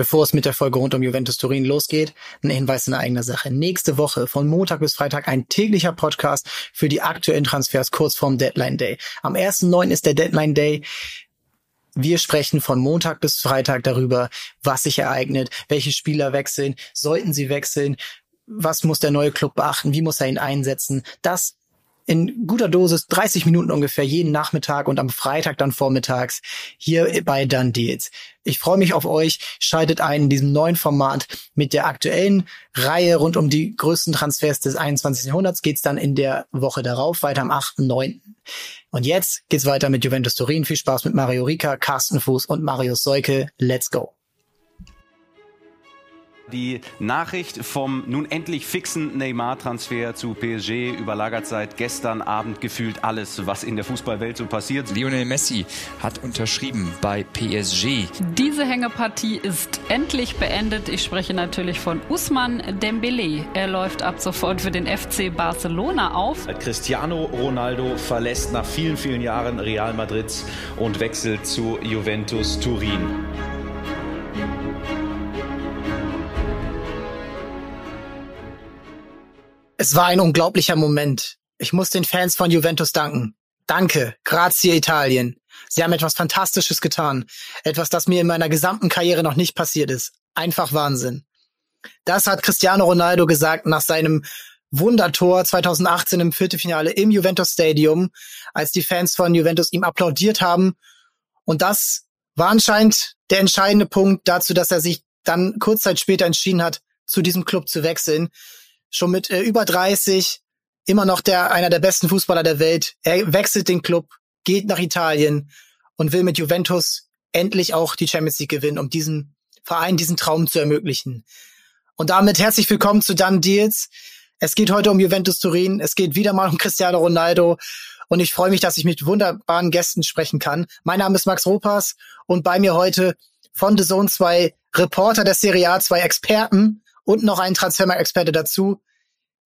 Bevor es mit der Folge rund um Juventus Turin losgeht, ein Hinweis in eigener Sache. Nächste Woche von Montag bis Freitag ein täglicher Podcast für die aktuellen Transfers kurz vorm Deadline Day. Am 1.9. ist der Deadline Day. Wir sprechen von Montag bis Freitag darüber, was sich ereignet, welche Spieler wechseln, sollten sie wechseln, was muss der neue Club beachten, wie muss er ihn einsetzen. Das in guter Dosis 30 Minuten ungefähr jeden Nachmittag und am Freitag dann vormittags hier bei Done Deals. Ich freue mich auf euch. Schaltet ein in diesem neuen Format mit der aktuellen Reihe rund um die größten Transfers des 21. Jahrhunderts. Geht's dann in der Woche darauf weiter am 8.9. Und jetzt geht's weiter mit Juventus Turin. Viel Spaß mit Mario Rika, Carsten Fuß und Marius Seuke. Let's go. Die Nachricht vom nun endlich fixen Neymar-Transfer zu PSG überlagert seit gestern Abend gefühlt alles, was in der Fußballwelt so passiert. Lionel Messi hat unterschrieben bei PSG. Diese Hängepartie ist endlich beendet. Ich spreche natürlich von Usman Dembele. Er läuft ab sofort für den FC Barcelona auf. Cristiano Ronaldo verlässt nach vielen, vielen Jahren Real Madrid und wechselt zu Juventus Turin. Es war ein unglaublicher Moment. Ich muss den Fans von Juventus danken. Danke, grazie Italien. Sie haben etwas Fantastisches getan. Etwas, das mir in meiner gesamten Karriere noch nicht passiert ist. Einfach Wahnsinn. Das hat Cristiano Ronaldo gesagt nach seinem Wundertor 2018 im Viertelfinale im Juventus Stadium, als die Fans von Juventus ihm applaudiert haben. Und das war anscheinend der entscheidende Punkt dazu, dass er sich dann kurz Zeit später entschieden hat, zu diesem Club zu wechseln schon mit äh, über 30, immer noch der einer der besten Fußballer der Welt. Er wechselt den Club, geht nach Italien und will mit Juventus endlich auch die Champions League gewinnen, um diesen Verein diesen Traum zu ermöglichen. Und damit herzlich willkommen zu Done Deals. Es geht heute um Juventus Turin, es geht wieder mal um Cristiano Ronaldo und ich freue mich, dass ich mit wunderbaren Gästen sprechen kann. Mein Name ist Max Ropas und bei mir heute von The Zone zwei Reporter der Serie A, zwei Experten und noch ein Transfermarkt-Experte dazu.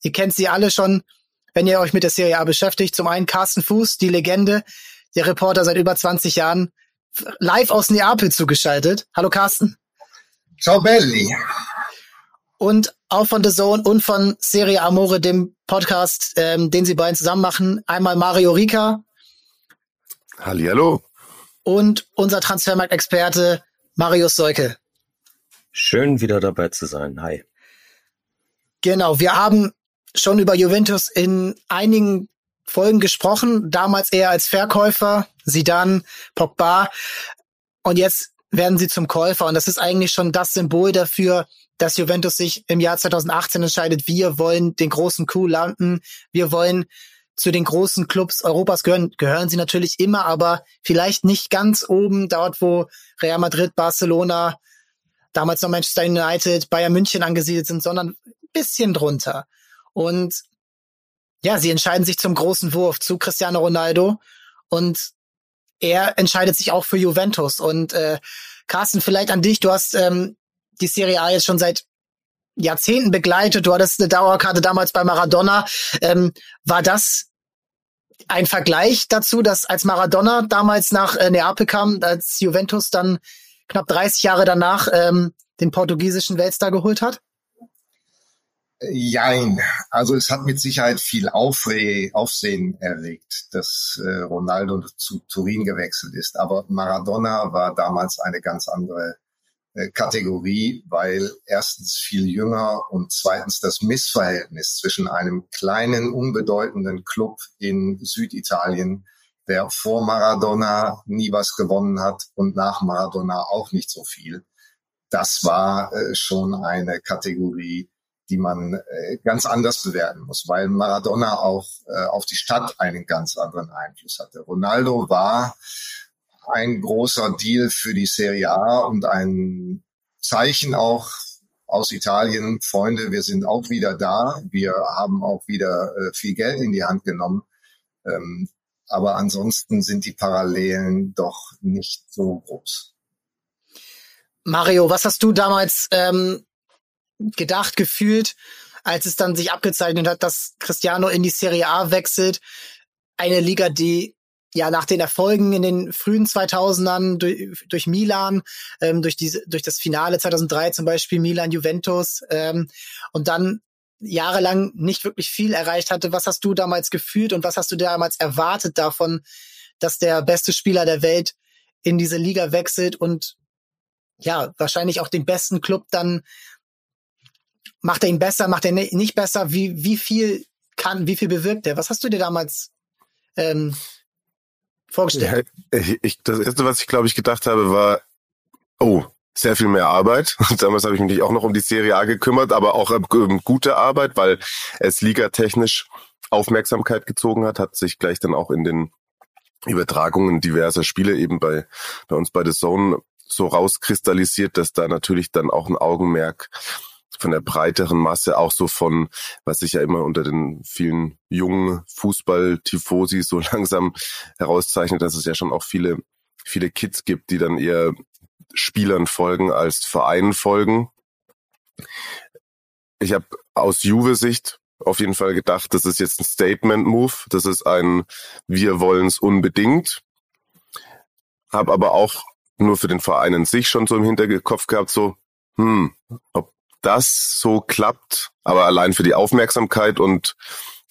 Ihr kennt sie alle schon, wenn ihr euch mit der Serie A beschäftigt. Zum einen Carsten Fuß, die Legende, der Reporter seit über 20 Jahren, live aus Neapel zugeschaltet. Hallo Carsten. Ciao belli. Und auch von The Zone und von Serie Amore, dem Podcast, ähm, den sie beiden zusammen machen. Einmal Mario Rica. Hallihallo. Und unser Transfermarkt-Experte Marius Seuke. Schön wieder dabei zu sein. Hi. Genau, wir haben schon über Juventus in einigen Folgen gesprochen, damals eher als Verkäufer, sie dann Pogba. Und jetzt werden sie zum Käufer. Und das ist eigentlich schon das Symbol dafür, dass Juventus sich im Jahr 2018 entscheidet, wir wollen den großen Coup landen, wir wollen zu den großen Clubs Europas gehören, gehören sie natürlich immer, aber vielleicht nicht ganz oben, dort wo Real Madrid, Barcelona, damals noch Manchester United, Bayern München angesiedelt sind, sondern bisschen drunter. Und ja, sie entscheiden sich zum großen Wurf zu Cristiano Ronaldo und er entscheidet sich auch für Juventus. Und äh, Carsten, vielleicht an dich, du hast ähm, die Serie A jetzt schon seit Jahrzehnten begleitet, du hattest eine Dauerkarte damals bei Maradona. Ähm, war das ein Vergleich dazu, dass als Maradona damals nach äh, Neapel kam, als Juventus dann knapp 30 Jahre danach ähm, den portugiesischen Weltstar geholt hat? Jein. Also es hat mit Sicherheit viel Aufre Aufsehen erregt, dass äh, Ronaldo zu Turin gewechselt ist. Aber Maradona war damals eine ganz andere äh, Kategorie, weil erstens viel jünger und zweitens das Missverhältnis zwischen einem kleinen, unbedeutenden Club in Süditalien der vor Maradona nie was gewonnen hat und nach Maradona auch nicht so viel. Das war äh, schon eine Kategorie, die man äh, ganz anders bewerten muss, weil Maradona auch äh, auf die Stadt einen ganz anderen Einfluss hatte. Ronaldo war ein großer Deal für die Serie A und ein Zeichen auch aus Italien, Freunde, wir sind auch wieder da. Wir haben auch wieder äh, viel Geld in die Hand genommen. Ähm, aber ansonsten sind die Parallelen doch nicht so groß. Mario, was hast du damals ähm, gedacht, gefühlt, als es dann sich abgezeichnet hat, dass Cristiano in die Serie A wechselt? Eine Liga, die ja nach den Erfolgen in den frühen 2000ern durch, durch Milan, ähm, durch diese durch das Finale 2003 zum Beispiel Milan Juventus ähm, und dann jahrelang nicht wirklich viel erreicht hatte. Was hast du damals gefühlt und was hast du damals erwartet davon, dass der beste Spieler der Welt in diese Liga wechselt und ja wahrscheinlich auch den besten Club dann macht er ihn besser, macht er nicht besser? Wie wie viel kann, wie viel bewirkt er? Was hast du dir damals ähm, vorgestellt? Ja, ich, das erste, was ich glaube ich gedacht habe, war, oh, sehr viel mehr Arbeit. Damals habe ich mich auch noch um die Serie A gekümmert, aber auch ähm, gute Arbeit, weil es ligatechnisch Aufmerksamkeit gezogen hat, hat sich gleich dann auch in den Übertragungen diverser Spiele eben bei, bei uns bei The Zone so rauskristallisiert, dass da natürlich dann auch ein Augenmerk von der breiteren Masse, auch so von, was sich ja immer unter den vielen jungen Fußball-Tifosi so langsam herauszeichnet, dass es ja schon auch viele, viele Kids gibt, die dann eher Spielern folgen als Vereinen folgen. Ich habe aus Juve-Sicht auf jeden Fall gedacht, das ist jetzt ein Statement-Move, das ist ein Wir wollen's unbedingt. Hab aber auch nur für den Verein in sich schon so im Hinterkopf gehabt, so, hm, ob das so klappt, aber allein für die Aufmerksamkeit und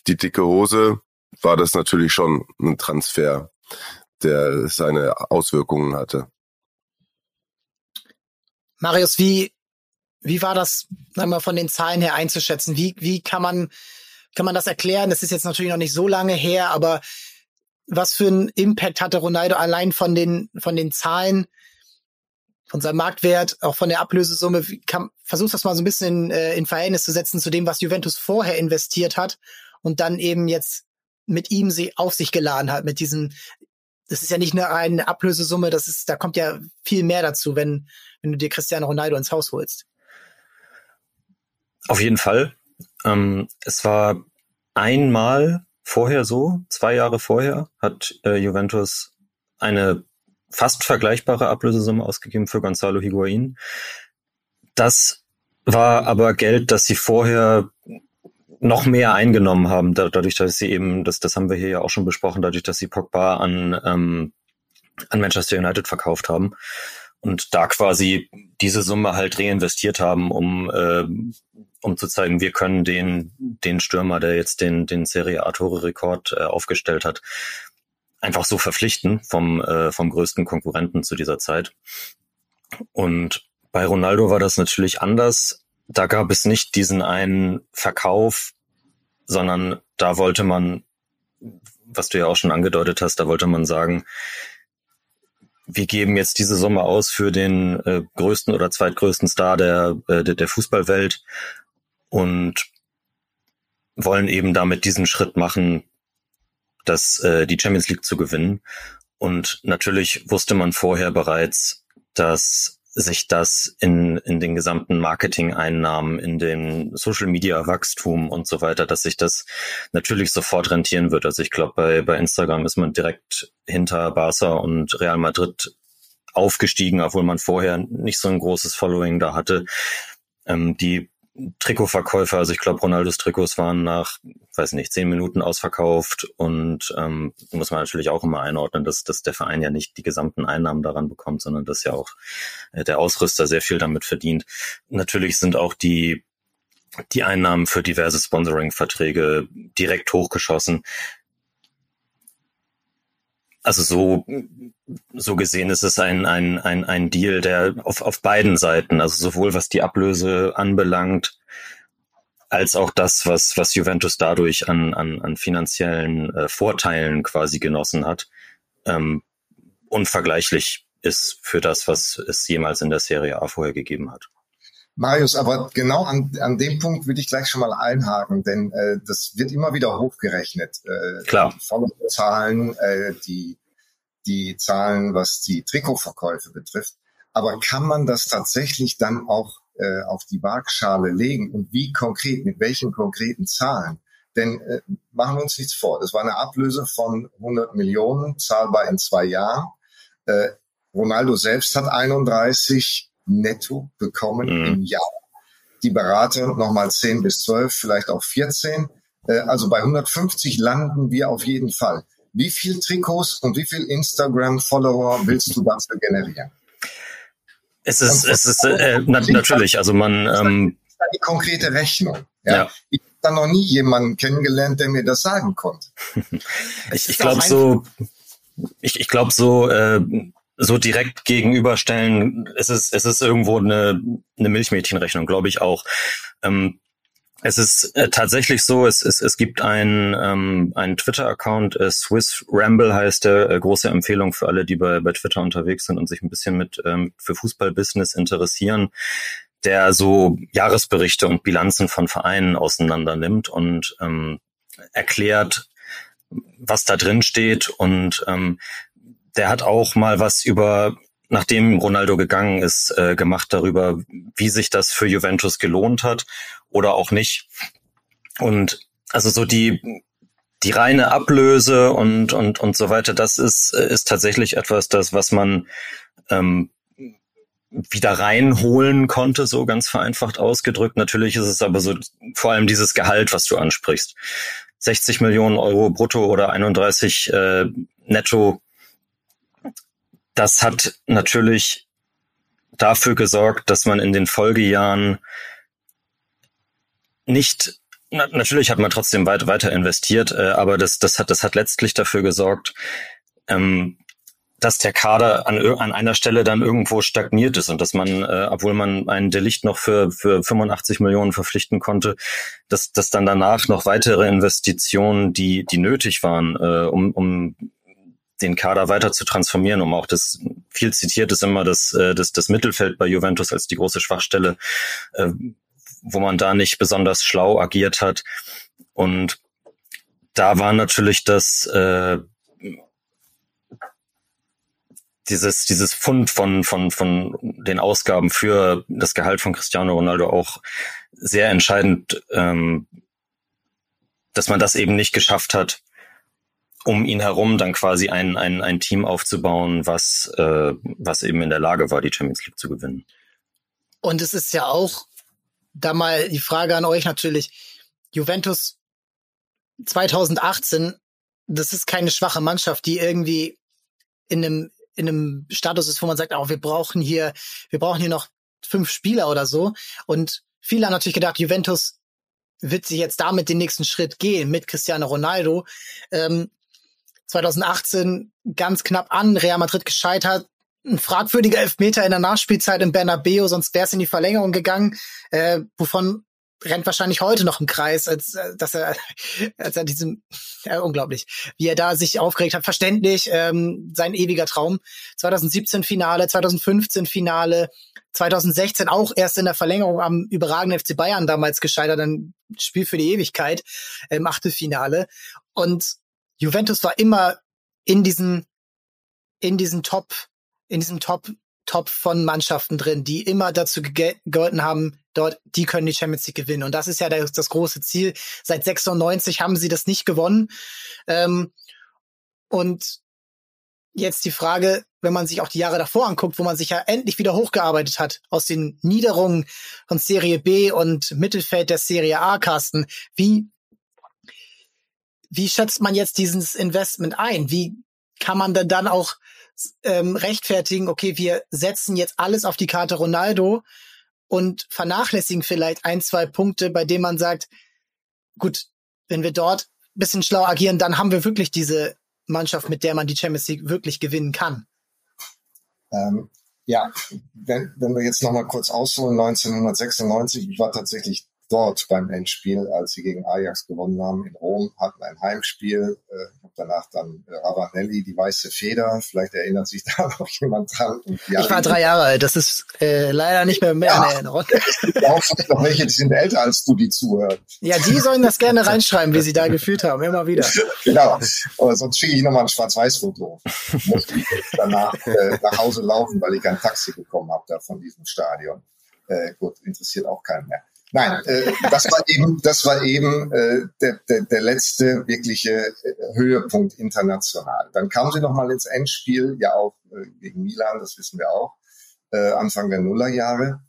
die dicke Hose war das natürlich schon ein Transfer, der seine Auswirkungen hatte. Marius, wie, wie war das, sagen wir, von den Zahlen her einzuschätzen? Wie, wie kann man, kann man das erklären? Das ist jetzt natürlich noch nicht so lange her, aber was für einen Impact hatte Ronaldo allein von den, von den Zahlen? Von seinem Marktwert, auch von der Ablösesumme. Kann, versuch das mal so ein bisschen in, äh, in Verhältnis zu setzen zu dem, was Juventus vorher investiert hat und dann eben jetzt mit ihm sie auf sich geladen hat, mit diesem, das ist ja nicht nur eine Ablösesumme, das ist, da kommt ja viel mehr dazu, wenn, wenn du dir Cristiano Ronaldo ins Haus holst. Auf jeden Fall. Ähm, es war einmal vorher so, zwei Jahre vorher, hat äh, Juventus eine fast vergleichbare Ablösesumme ausgegeben für Gonzalo Higuain. Das war aber Geld, das sie vorher noch mehr eingenommen haben, dadurch, dass sie eben, das, das haben wir hier ja auch schon besprochen, dadurch, dass sie Pogba an, ähm, an Manchester United verkauft haben und da quasi diese Summe halt reinvestiert haben, um, äh, um zu zeigen, wir können den, den Stürmer, der jetzt den, den Serie A-Tore-Rekord äh, aufgestellt hat, einfach so verpflichten vom, äh, vom größten Konkurrenten zu dieser Zeit. Und bei Ronaldo war das natürlich anders. Da gab es nicht diesen einen Verkauf, sondern da wollte man, was du ja auch schon angedeutet hast, da wollte man sagen, wir geben jetzt diese Summe aus für den äh, größten oder zweitgrößten Star der, äh, der Fußballwelt und wollen eben damit diesen Schritt machen, das, äh, die Champions League zu gewinnen. Und natürlich wusste man vorher bereits, dass sich das in, in den gesamten Marketing-Einnahmen, in dem Social-Media-Wachstum und so weiter, dass sich das natürlich sofort rentieren wird. Also ich glaube, bei, bei Instagram ist man direkt hinter Barca und Real Madrid aufgestiegen, obwohl man vorher nicht so ein großes Following da hatte. Ähm, die Trikotverkäufer, also ich glaube, Ronaldos Trikots waren nach, weiß nicht, zehn Minuten ausverkauft und ähm, muss man natürlich auch immer einordnen, dass, dass der Verein ja nicht die gesamten Einnahmen daran bekommt, sondern dass ja auch äh, der Ausrüster sehr viel damit verdient. Natürlich sind auch die die Einnahmen für diverse Sponsoring-Verträge direkt hochgeschossen also so, so gesehen ist es ein, ein, ein, ein Deal, der auf, auf beiden Seiten, also sowohl was die Ablöse anbelangt, als auch das, was, was Juventus dadurch an, an, an finanziellen äh, Vorteilen quasi genossen hat, ähm, unvergleichlich ist für das, was es jemals in der Serie A vorher gegeben hat. Marius, aber genau an, an dem Punkt würde ich gleich schon mal einhaken, denn äh, das wird immer wieder hochgerechnet. Äh, Klar. Die Zahlen, äh, die, die Zahlen, was die Trikotverkäufe betrifft. Aber kann man das tatsächlich dann auch äh, auf die Waagschale legen und wie konkret, mit welchen konkreten Zahlen? Denn äh, machen wir uns nichts vor, das war eine Ablöse von 100 Millionen, zahlbar in zwei Jahren. Äh, Ronaldo selbst hat 31 netto bekommen mhm. im Jahr. Die Berater nochmal 10 bis 12, vielleicht auch 14. Äh, also bei 150 landen wir auf jeden Fall. wie viel Trikots und wie viel Instagram-Follower willst du dafür generieren? Es ist, es ist äh, na, natürlich, also man ähm, die konkrete Rechnung. Ja. ja. Ich habe da noch nie jemanden kennengelernt, der mir das sagen konnte. ich ich glaube so, ich, ich glaube so, äh, so direkt gegenüberstellen, es ist, es ist irgendwo eine, eine Milchmädchenrechnung, glaube ich auch. Ähm, es ist äh, tatsächlich so, es, es, es gibt einen, ähm, einen Twitter-Account, äh, Swiss Ramble heißt der, äh, große Empfehlung für alle, die bei, bei Twitter unterwegs sind und sich ein bisschen mit ähm, für Fußballbusiness interessieren, der so Jahresberichte und Bilanzen von Vereinen auseinander nimmt und ähm, erklärt, was da drin steht und ähm, der hat auch mal was über nachdem Ronaldo gegangen ist, äh, gemacht darüber, wie sich das für Juventus gelohnt hat oder auch nicht. Und also so die die reine Ablöse und und und so weiter, das ist ist tatsächlich etwas, das was man ähm, wieder reinholen konnte, so ganz vereinfacht ausgedrückt. Natürlich ist es aber so vor allem dieses Gehalt, was du ansprichst. 60 Millionen Euro brutto oder 31 äh, netto das hat natürlich dafür gesorgt, dass man in den Folgejahren nicht na, natürlich hat man trotzdem weiter, weiter investiert, äh, aber das, das, hat, das hat letztlich dafür gesorgt, ähm, dass der Kader an, an einer Stelle dann irgendwo stagniert ist und dass man, äh, obwohl man einen Delicht noch für, für 85 Millionen verpflichten konnte, dass, dass dann danach noch weitere Investitionen, die, die nötig waren, äh, um, um den Kader weiter zu transformieren, um auch das viel zitiert ist immer das, äh, das, das Mittelfeld bei Juventus als die große Schwachstelle, äh, wo man da nicht besonders schlau agiert hat. Und da war natürlich das äh, dieses dieses Fund von von von den Ausgaben für das Gehalt von Cristiano Ronaldo auch sehr entscheidend, ähm, dass man das eben nicht geschafft hat, um ihn herum dann quasi ein, ein, ein Team aufzubauen, was, äh, was eben in der Lage war, die Champions League zu gewinnen. Und es ist ja auch, da mal die Frage an euch natürlich, Juventus 2018, das ist keine schwache Mannschaft, die irgendwie in einem, in einem Status ist, wo man sagt, oh, wir brauchen hier, wir brauchen hier noch fünf Spieler oder so. Und viele haben natürlich gedacht, Juventus wird sich jetzt damit den nächsten Schritt gehen mit Cristiano Ronaldo. Ähm, 2018 ganz knapp an Real Madrid gescheitert. Ein fragwürdiger Elfmeter in der Nachspielzeit im Bernabeu, sonst wäre es in die Verlängerung gegangen, äh, wovon rennt wahrscheinlich heute noch im Kreis, als äh, dass er, als er diesem, ja, unglaublich, wie er da sich aufgeregt hat. Verständlich, ähm, sein ewiger Traum. 2017 Finale, 2015 Finale, 2016 auch erst in der Verlängerung am überragenden FC Bayern damals gescheitert, ein Spiel für die Ewigkeit im Achtelfinale. Und Juventus war immer in diesen, in diesen Top, in diesem Top, Top von Mannschaften drin, die immer dazu gegolten haben, dort, die können die Champions League gewinnen. Und das ist ja das, das große Ziel. Seit 96 haben sie das nicht gewonnen. Ähm, und jetzt die Frage, wenn man sich auch die Jahre davor anguckt, wo man sich ja endlich wieder hochgearbeitet hat aus den Niederungen von Serie B und Mittelfeld der Serie A, Carsten, wie wie schätzt man jetzt dieses Investment ein? Wie kann man denn dann auch ähm, rechtfertigen, okay, wir setzen jetzt alles auf die Karte Ronaldo und vernachlässigen vielleicht ein, zwei Punkte, bei denen man sagt, gut, wenn wir dort ein bisschen schlau agieren, dann haben wir wirklich diese Mannschaft, mit der man die Champions League wirklich gewinnen kann. Ähm, ja, wenn, wenn wir jetzt nochmal kurz ausholen, 1996, ich war tatsächlich dort beim Endspiel, als sie gegen Ajax gewonnen haben in Rom, hatten ein Heimspiel. Äh, danach dann äh, Ravanelli, die weiße Feder. Vielleicht erinnert sich da noch jemand dran. ich war drei Jahre alt. Das ist äh, leider nicht mehr mehr ja. in Erinnerung. Ich hoffe noch welche, die sind älter als du, die zuhören. Ja, die sollen das gerne reinschreiben, wie sie da gefühlt haben. Immer wieder. Genau. Aber sonst schicke ich nochmal ein Schwarz-Weiß-Foto. Musste ich danach äh, nach Hause laufen, weil ich ein Taxi bekommen habe da von diesem Stadion. Äh, gut, interessiert auch keinen mehr. Nein, äh, das war eben, das war eben äh, der, der, der letzte wirkliche äh, Höhepunkt international. Dann kam sie noch mal ins Endspiel, ja auch äh, gegen Milan, das wissen wir auch, äh, Anfang der Nullerjahre.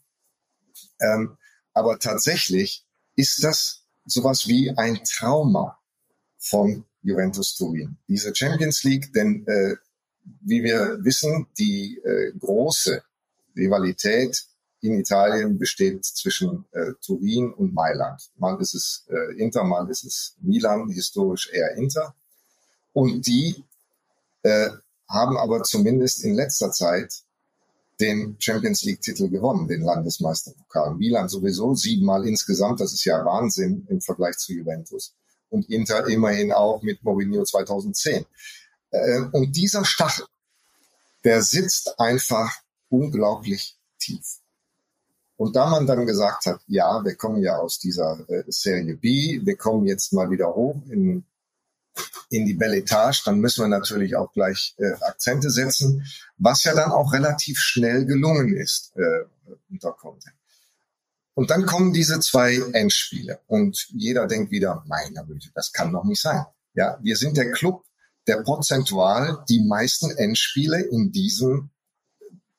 Ähm, aber tatsächlich ist das sowas wie ein Trauma von Juventus Turin. Diese Champions League, denn äh, wie wir wissen, die äh, große Rivalität in Italien besteht zwischen äh, Turin und Mailand. Mal ist es äh, Inter, mal ist es Milan, historisch eher Inter. Und die äh, haben aber zumindest in letzter Zeit den Champions League-Titel gewonnen, den Landesmeisterpokal. Milan sowieso siebenmal insgesamt, das ist ja Wahnsinn im Vergleich zu Juventus. Und Inter immerhin auch mit Mourinho 2010. Äh, und dieser Stachel, der sitzt einfach unglaublich tief. Und da man dann gesagt hat, ja, wir kommen ja aus dieser äh, Serie B, wir kommen jetzt mal wieder hoch in, in die Belle Etage, dann müssen wir natürlich auch gleich äh, Akzente setzen, was ja dann auch relativ schnell gelungen ist äh, unter Conte. Und dann kommen diese zwei Endspiele und jeder denkt wieder, meine Güte, das kann doch nicht sein. Ja, wir sind der Club, der prozentual die meisten Endspiele in diesem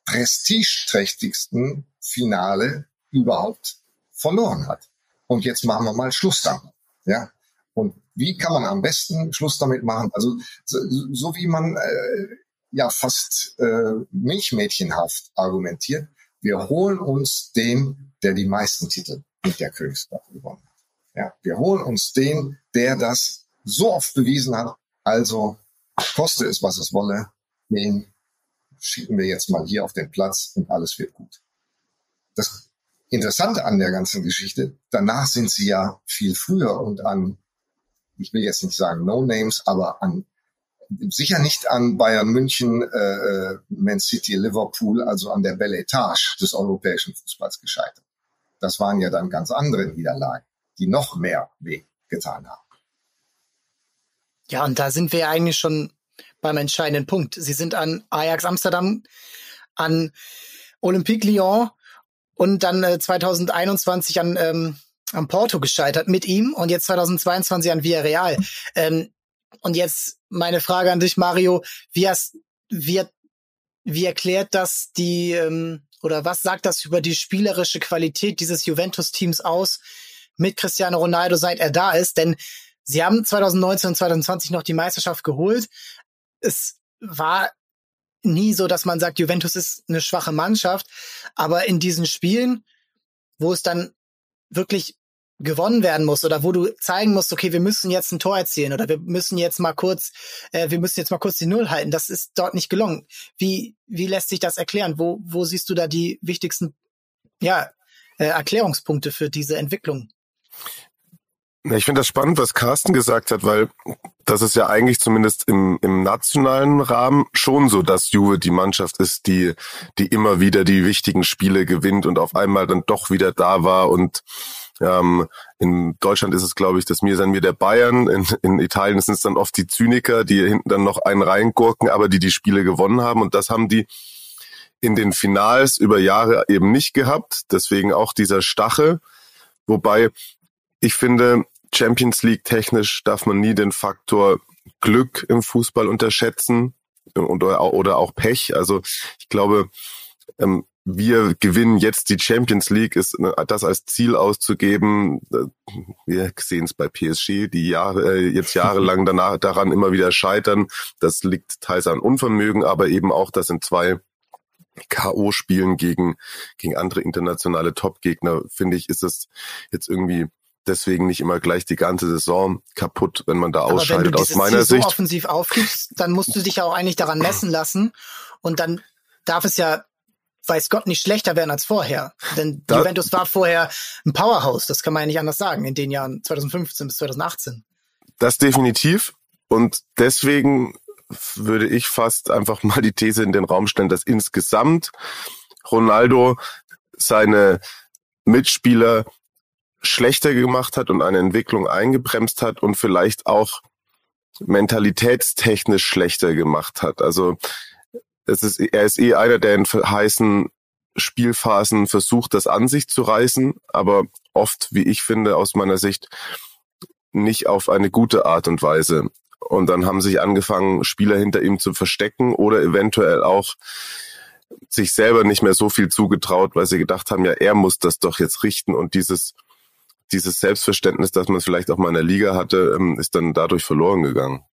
prestigeträchtigsten Finale überhaupt verloren hat. Und jetzt machen wir mal Schluss damit. Ja. Und wie kann man am besten Schluss damit machen? Also so, so wie man äh, ja fast äh, milchmädchenhaft argumentiert. Wir holen uns den, der die meisten Titel mit der Königsklasse gewonnen hat. Ja, wir holen uns den, der das so oft bewiesen hat. Also koste es, was es wolle, den schicken wir jetzt mal hier auf den Platz und alles wird gut. Das Interessante an der ganzen Geschichte, danach sind sie ja viel früher und an, ich will jetzt nicht sagen No Names, aber an sicher nicht an Bayern München, äh, äh, Man City, Liverpool, also an der Belle Etage des europäischen Fußballs gescheitert. Das waren ja dann ganz andere Niederlagen, die noch mehr weh getan haben. Ja, und da sind wir eigentlich schon beim entscheidenden Punkt. Sie sind an Ajax Amsterdam, an Olympique Lyon und dann äh, 2021 an ähm, am Porto gescheitert mit ihm und jetzt 2022 an Villarreal. Ähm, und jetzt meine Frage an dich, Mario: Wie hast, wie, wie erklärt das die ähm, oder was sagt das über die spielerische Qualität dieses Juventus-Teams aus mit Cristiano Ronaldo, seit er da ist? Denn sie haben 2019 und 2020 noch die Meisterschaft geholt, es war nie so, dass man sagt, Juventus ist eine schwache Mannschaft, aber in diesen Spielen, wo es dann wirklich gewonnen werden muss oder wo du zeigen musst, okay, wir müssen jetzt ein Tor erzielen oder wir müssen jetzt mal kurz, äh, wir müssen jetzt mal kurz die Null halten. Das ist dort nicht gelungen. Wie wie lässt sich das erklären? Wo wo siehst du da die wichtigsten ja äh, Erklärungspunkte für diese Entwicklung? Ich finde das spannend, was Carsten gesagt hat, weil das ist ja eigentlich zumindest im, im nationalen Rahmen schon so, dass Juve die Mannschaft ist, die, die immer wieder die wichtigen Spiele gewinnt und auf einmal dann doch wieder da war. Und ähm, in Deutschland ist es, glaube ich, das mir sein mir der Bayern. In, in Italien sind es dann oft die Zyniker, die hinten dann noch einen reingurken, aber die die Spiele gewonnen haben. Und das haben die in den Finals über Jahre eben nicht gehabt. Deswegen auch dieser Stachel. Wobei ich finde, Champions League technisch darf man nie den Faktor Glück im Fußball unterschätzen oder, oder auch Pech. Also ich glaube, ähm, wir gewinnen jetzt die Champions League, ist äh, das als Ziel auszugeben. Wir sehen es bei PSG, die Jahre, äh, jetzt jahrelang danach daran immer wieder scheitern. Das liegt teils an Unvermögen, aber eben auch, dass in zwei K.O.-Spielen gegen, gegen andere internationale Top-Gegner, finde ich, ist es jetzt irgendwie deswegen nicht immer gleich die ganze Saison kaputt, wenn man da Aber ausscheidet. Wenn du aus meiner Ziel Sicht. so offensiv aufgibst, dann musst du dich ja auch eigentlich daran messen lassen. Und dann darf es ja, weiß Gott, nicht schlechter werden als vorher. Denn da, Juventus war vorher ein Powerhouse. Das kann man ja nicht anders sagen in den Jahren 2015 bis 2018. Das definitiv. Und deswegen würde ich fast einfach mal die These in den Raum stellen, dass insgesamt Ronaldo seine Mitspieler schlechter gemacht hat und eine Entwicklung eingebremst hat und vielleicht auch mentalitätstechnisch schlechter gemacht hat. Also es ist, er ist eh einer, der in heißen Spielphasen versucht, das an sich zu reißen, aber oft, wie ich finde, aus meiner Sicht nicht auf eine gute Art und Weise. Und dann haben sich angefangen, Spieler hinter ihm zu verstecken oder eventuell auch sich selber nicht mehr so viel zugetraut, weil sie gedacht haben, ja, er muss das doch jetzt richten und dieses dieses Selbstverständnis, das man vielleicht auch mal in der Liga hatte, ähm, ist dann dadurch verloren gegangen.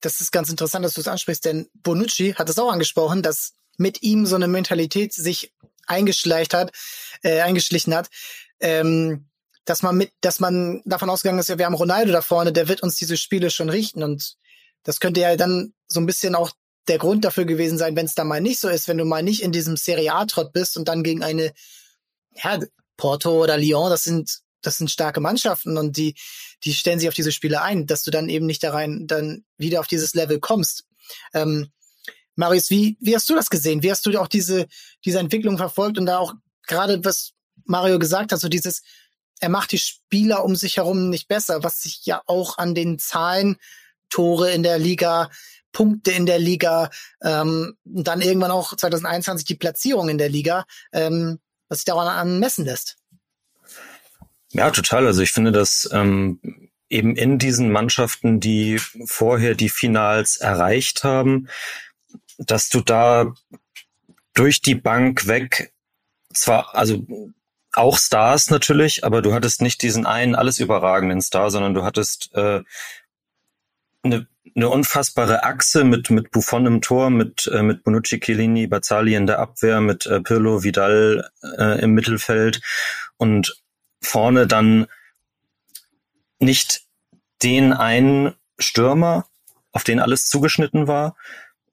Das ist ganz interessant, dass du es ansprichst, denn Bonucci hat es auch angesprochen, dass mit ihm so eine Mentalität sich eingeschleicht hat, äh, eingeschlichen hat, ähm, dass man mit, dass man davon ausgegangen ist, ja, wir haben Ronaldo da vorne, der wird uns diese Spiele schon richten und das könnte ja dann so ein bisschen auch der Grund dafür gewesen sein, wenn es da mal nicht so ist, wenn du mal nicht in diesem Serie A-Trott bist und dann gegen eine, ja, Porto oder Lyon, das sind, das sind starke Mannschaften und die, die stellen sich auf diese Spiele ein, dass du dann eben nicht da rein, dann wieder auf dieses Level kommst. Ähm, Marius, wie, wie hast du das gesehen? Wie hast du auch diese, diese Entwicklung verfolgt und da auch gerade, was Mario gesagt hat, so dieses, er macht die Spieler um sich herum nicht besser, was sich ja auch an den Zahlen, Tore in der Liga, Punkte in der Liga, ähm, dann irgendwann auch 2021 die Platzierung in der Liga, ähm, was sich daran messen lässt. Ja, total. Also ich finde, dass ähm, eben in diesen Mannschaften, die vorher die Finals erreicht haben, dass du da durch die Bank weg zwar, also auch Stars natürlich, aber du hattest nicht diesen einen alles überragenden Star, sondern du hattest äh, eine, eine unfassbare Achse mit mit Buffon im Tor, mit äh, mit Bonucci, Chiellini, Bazzali in der Abwehr, mit äh, Pirlo, Vidal äh, im Mittelfeld und vorne dann nicht den einen Stürmer, auf den alles zugeschnitten war,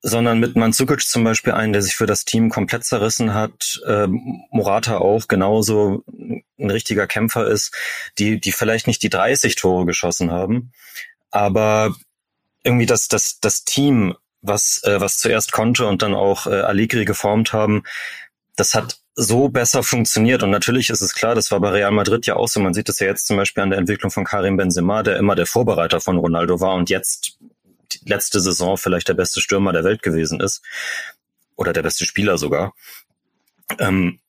sondern mit Mandzukic zum Beispiel einen, der sich für das Team komplett zerrissen hat, äh, Morata auch genauso ein richtiger Kämpfer ist, die, die vielleicht nicht die 30 Tore geschossen haben, aber irgendwie das, das, das Team, was, äh, was zuerst konnte und dann auch äh, Allegri geformt haben, das hat so besser funktioniert. Und natürlich ist es klar, das war bei Real Madrid ja auch so. Man sieht es ja jetzt zum Beispiel an der Entwicklung von Karim Benzema, der immer der Vorbereiter von Ronaldo war und jetzt die letzte Saison vielleicht der beste Stürmer der Welt gewesen ist. Oder der beste Spieler sogar. Ähm,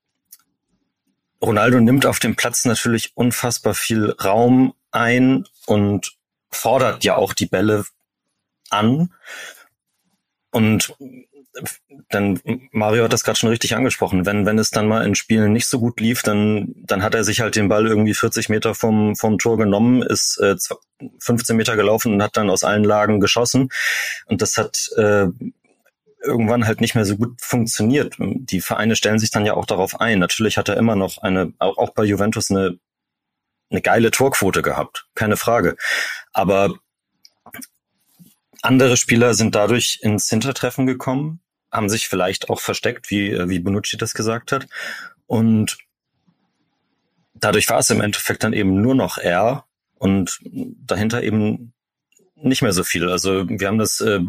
Ronaldo nimmt auf dem Platz natürlich unfassbar viel Raum ein und fordert ja auch die Bälle an. Und dann Mario hat das gerade schon richtig angesprochen. Wenn wenn es dann mal in Spielen nicht so gut lief, dann dann hat er sich halt den Ball irgendwie 40 Meter vom vom Tor genommen, ist äh, 15 Meter gelaufen und hat dann aus allen Lagen geschossen. Und das hat äh, irgendwann halt nicht mehr so gut funktioniert. Die Vereine stellen sich dann ja auch darauf ein. Natürlich hat er immer noch eine auch, auch bei Juventus eine eine geile Torquote gehabt, keine Frage. Aber andere Spieler sind dadurch ins Hintertreffen gekommen haben sich vielleicht auch versteckt, wie, wie Bonucci das gesagt hat. Und dadurch war es im Endeffekt dann eben nur noch er und dahinter eben nicht mehr so viel. Also wir haben das, äh,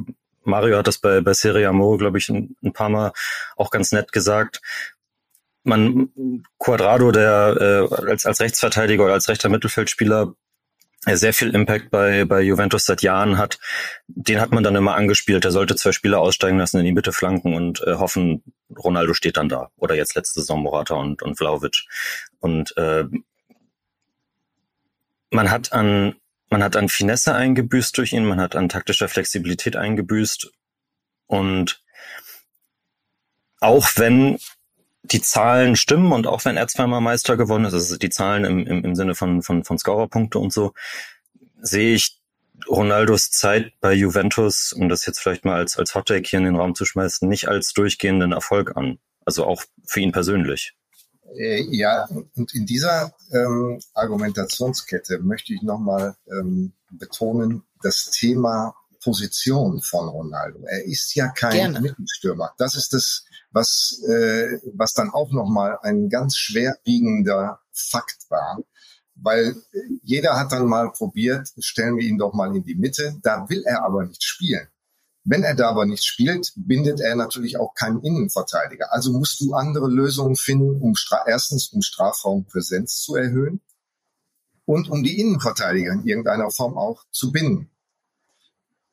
Mario hat das bei, bei Serie Amore, glaube ich, ein, ein, paar Mal auch ganz nett gesagt. Man, Quadrado, der äh, als, als Rechtsverteidiger oder als rechter Mittelfeldspieler sehr viel Impact bei, bei Juventus seit Jahren hat, den hat man dann immer angespielt. Er sollte zwei Spieler aussteigen lassen, in die Mitte flanken und äh, hoffen, Ronaldo steht dann da. Oder jetzt letzte Saison Morata und, und Vlaovic. Und äh, man hat an man hat an Finesse eingebüßt durch ihn, man hat an taktischer Flexibilität eingebüßt und auch wenn die Zahlen stimmen und auch wenn er zweimal Meister gewonnen ist, also die Zahlen im, im, im Sinne von, von, von Scorerpunkte und so, sehe ich Ronaldos Zeit bei Juventus, um das jetzt vielleicht mal als, als Hottake hier in den Raum zu schmeißen, nicht als durchgehenden Erfolg an. Also auch für ihn persönlich. Äh, ja, und in dieser ähm, Argumentationskette möchte ich nochmal ähm, betonen, das Thema Position von Ronaldo. Er ist ja kein Gerne. Mittelstürmer. Das ist das was, äh, was dann auch nochmal ein ganz schwerwiegender Fakt war. Weil jeder hat dann mal probiert, stellen wir ihn doch mal in die Mitte. Da will er aber nicht spielen. Wenn er da aber nicht spielt, bindet er natürlich auch keinen Innenverteidiger. Also musst du andere Lösungen finden, um erstens um Strafraumpräsenz zu erhöhen und um die Innenverteidiger in irgendeiner Form auch zu binden.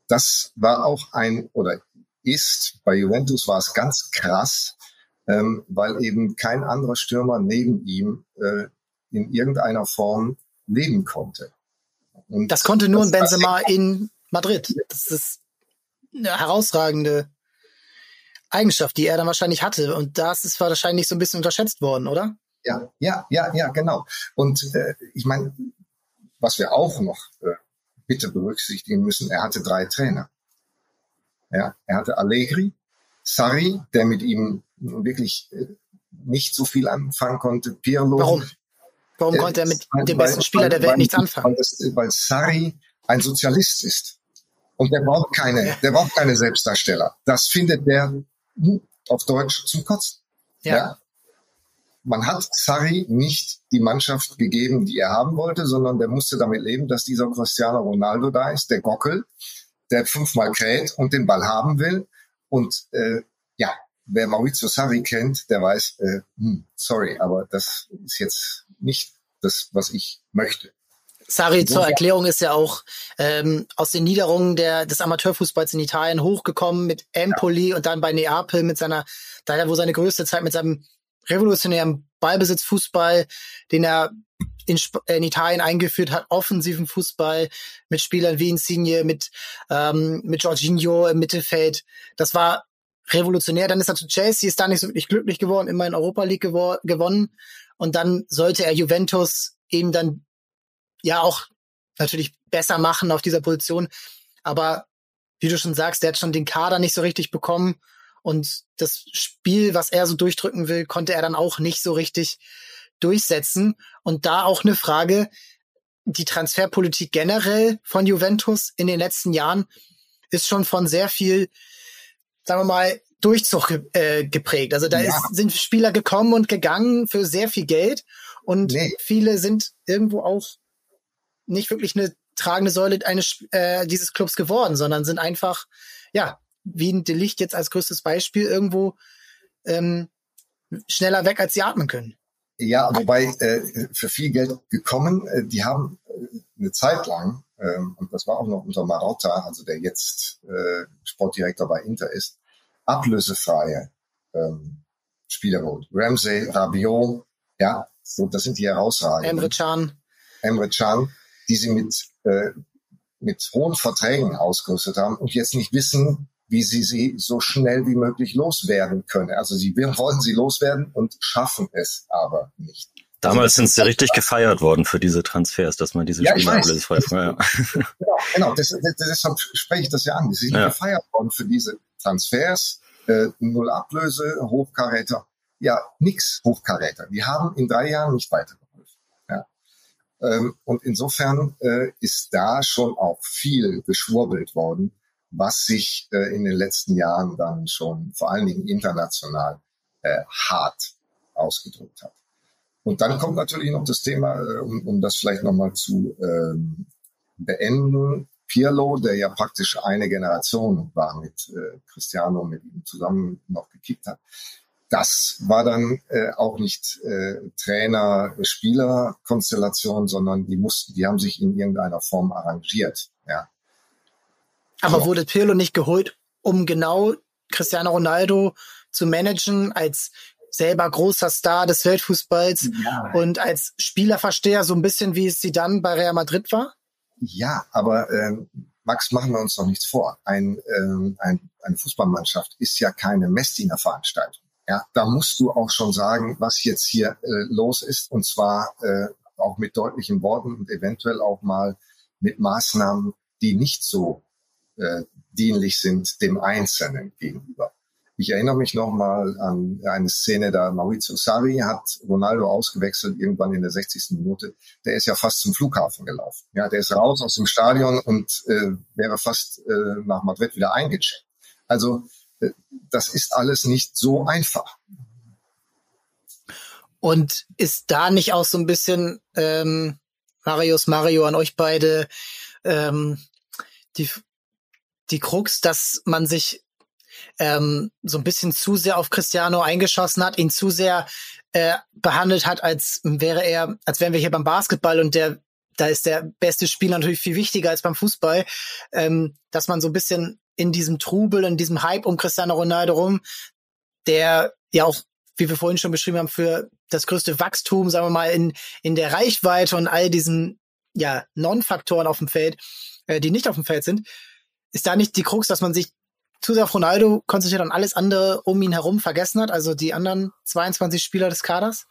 Das war auch ein oder ist, bei Juventus war es ganz krass, ähm, weil eben kein anderer Stürmer neben ihm äh, in irgendeiner Form leben konnte. Und das konnte nur ein Benzema in Madrid. Das ist eine herausragende Eigenschaft, die er dann wahrscheinlich hatte. Und das ist wahrscheinlich so ein bisschen unterschätzt worden, oder? Ja, ja, ja, ja, genau. Und äh, ich meine, was wir auch noch äh, bitte berücksichtigen müssen, er hatte drei Trainer. Ja, er hatte Allegri, Sarri, der mit ihm wirklich äh, nicht so viel anfangen konnte, Pirlo. Warum? Warum konnte er mit dem besten Spieler der Welt nichts anfangen? Weil, das, weil Sarri ein Sozialist ist. Und der braucht keine, ja. der braucht keine Selbstdarsteller. Das findet der auf Deutsch zum Kotzen. Ja. ja. Man hat Sarri nicht die Mannschaft gegeben, die er haben wollte, sondern der musste damit leben, dass dieser Cristiano Ronaldo da ist, der Gockel, der fünfmal kräht und den Ball haben will. Und äh, ja, wer Maurizio Sarri kennt, der weiß, äh, hm, sorry, aber das ist jetzt nicht das, was ich möchte. Sari zur Erklärung ist ja auch ähm, aus den Niederungen der, des Amateurfußballs in Italien hochgekommen mit Empoli ja. und dann bei Neapel mit seiner, da wo seine größte Zeit mit seinem revolutionären Ballbesitzfußball, den er in, in Italien eingeführt hat, offensiven Fußball mit Spielern wie Insigne, mit, ähm, mit Jorginho im Mittelfeld. Das war revolutionär. Dann ist er zu Chelsea, ist da nicht so wirklich glücklich geworden, immer in Europa League gewonnen. Und dann sollte er Juventus eben dann ja auch natürlich besser machen auf dieser Position. Aber wie du schon sagst, der hat schon den Kader nicht so richtig bekommen. Und das Spiel, was er so durchdrücken will, konnte er dann auch nicht so richtig durchsetzen. Und da auch eine Frage, die Transferpolitik generell von Juventus in den letzten Jahren ist schon von sehr viel, sagen wir mal, Durchzug äh, geprägt. Also da ja. ist, sind Spieler gekommen und gegangen für sehr viel Geld und nee. viele sind irgendwo auch nicht wirklich eine tragende Säule eines äh, dieses Clubs geworden, sondern sind einfach, ja, wie ein Delicht jetzt als größtes Beispiel irgendwo ähm, schneller weg, als sie atmen können. Ja, wobei äh, für viel Geld gekommen, äh, die haben äh, eine Zeit lang, äh, und das war auch noch unter Marotta, also der jetzt äh, Sportdirektor bei Inter ist, ablösefreie ähm, Spieler geholt. Ramsey, Rabiot, ja, so, das sind die herausragenden. Emre Can. Emre Can die sie mit, äh, mit hohen Verträgen ausgerüstet haben und jetzt nicht wissen, wie sie sie so schnell wie möglich loswerden können. Also sie wollen sie loswerden und schaffen es aber nicht. Damals sind sie richtig gefeiert worden für diese Transfers, dass man diese ja, Spieler alles frei ja. Genau, genau das, das, deshalb spreche ich das ja an. Sie sind ja. gefeiert worden für diese Transfers, äh, null Ablöse, Hochkaräter. Ja, nix Hochkaräter. Die haben in drei Jahren nicht weiter ähm, und insofern äh, ist da schon auch viel geschwurbelt worden, was sich äh, in den letzten Jahren dann schon vor allen Dingen international äh, hart ausgedrückt hat. Und dann kommt natürlich noch das Thema, um, um das vielleicht nochmal zu ähm, beenden. Pirlo, der ja praktisch eine Generation war mit äh, Cristiano, mit ihm zusammen noch gekickt hat, das war dann äh, auch nicht äh, Trainer-Spieler-Konstellation, sondern die mussten, die haben sich in irgendeiner Form arrangiert. Ja. Aber wurde Pirlo nicht geholt, um genau Cristiano Ronaldo zu managen als selber großer Star des Weltfußballs ja. und als Spielerversteher, so ein bisschen wie es sie dann bei Real Madrid war? Ja, aber äh, Max, machen wir uns doch nichts vor. Ein, äh, ein, eine Fußballmannschaft ist ja keine Messdiener-Veranstaltung. Ja, da musst du auch schon sagen, was jetzt hier äh, los ist und zwar äh, auch mit deutlichen Worten und eventuell auch mal mit Maßnahmen, die nicht so äh, dienlich sind dem Einzelnen gegenüber. Ich erinnere mich nochmal an eine Szene, da Maurizio Sarri hat Ronaldo ausgewechselt, irgendwann in der 60. Minute. Der ist ja fast zum Flughafen gelaufen. Ja, der ist raus aus dem Stadion und äh, wäre fast äh, nach Madrid wieder eingecheckt. Also das ist alles nicht so einfach. Und ist da nicht auch so ein bisschen, ähm, Marius, Mario, an euch beide, ähm, die, die Krux, dass man sich ähm, so ein bisschen zu sehr auf Cristiano eingeschossen hat, ihn zu sehr äh, behandelt hat, als wäre er, als wären wir hier beim Basketball und der, da ist der beste Spieler natürlich viel wichtiger als beim Fußball, ähm, dass man so ein bisschen in diesem Trubel, in diesem Hype um Cristiano Ronaldo rum, der ja auch, wie wir vorhin schon beschrieben haben, für das größte Wachstum, sagen wir mal, in, in der Reichweite und all diesen ja, Non-Faktoren auf dem Feld, äh, die nicht auf dem Feld sind, ist da nicht die Krux, dass man sich zu sehr auf Ronaldo konzentriert und alles andere um ihn herum vergessen hat, also die anderen 22 Spieler des Kaders?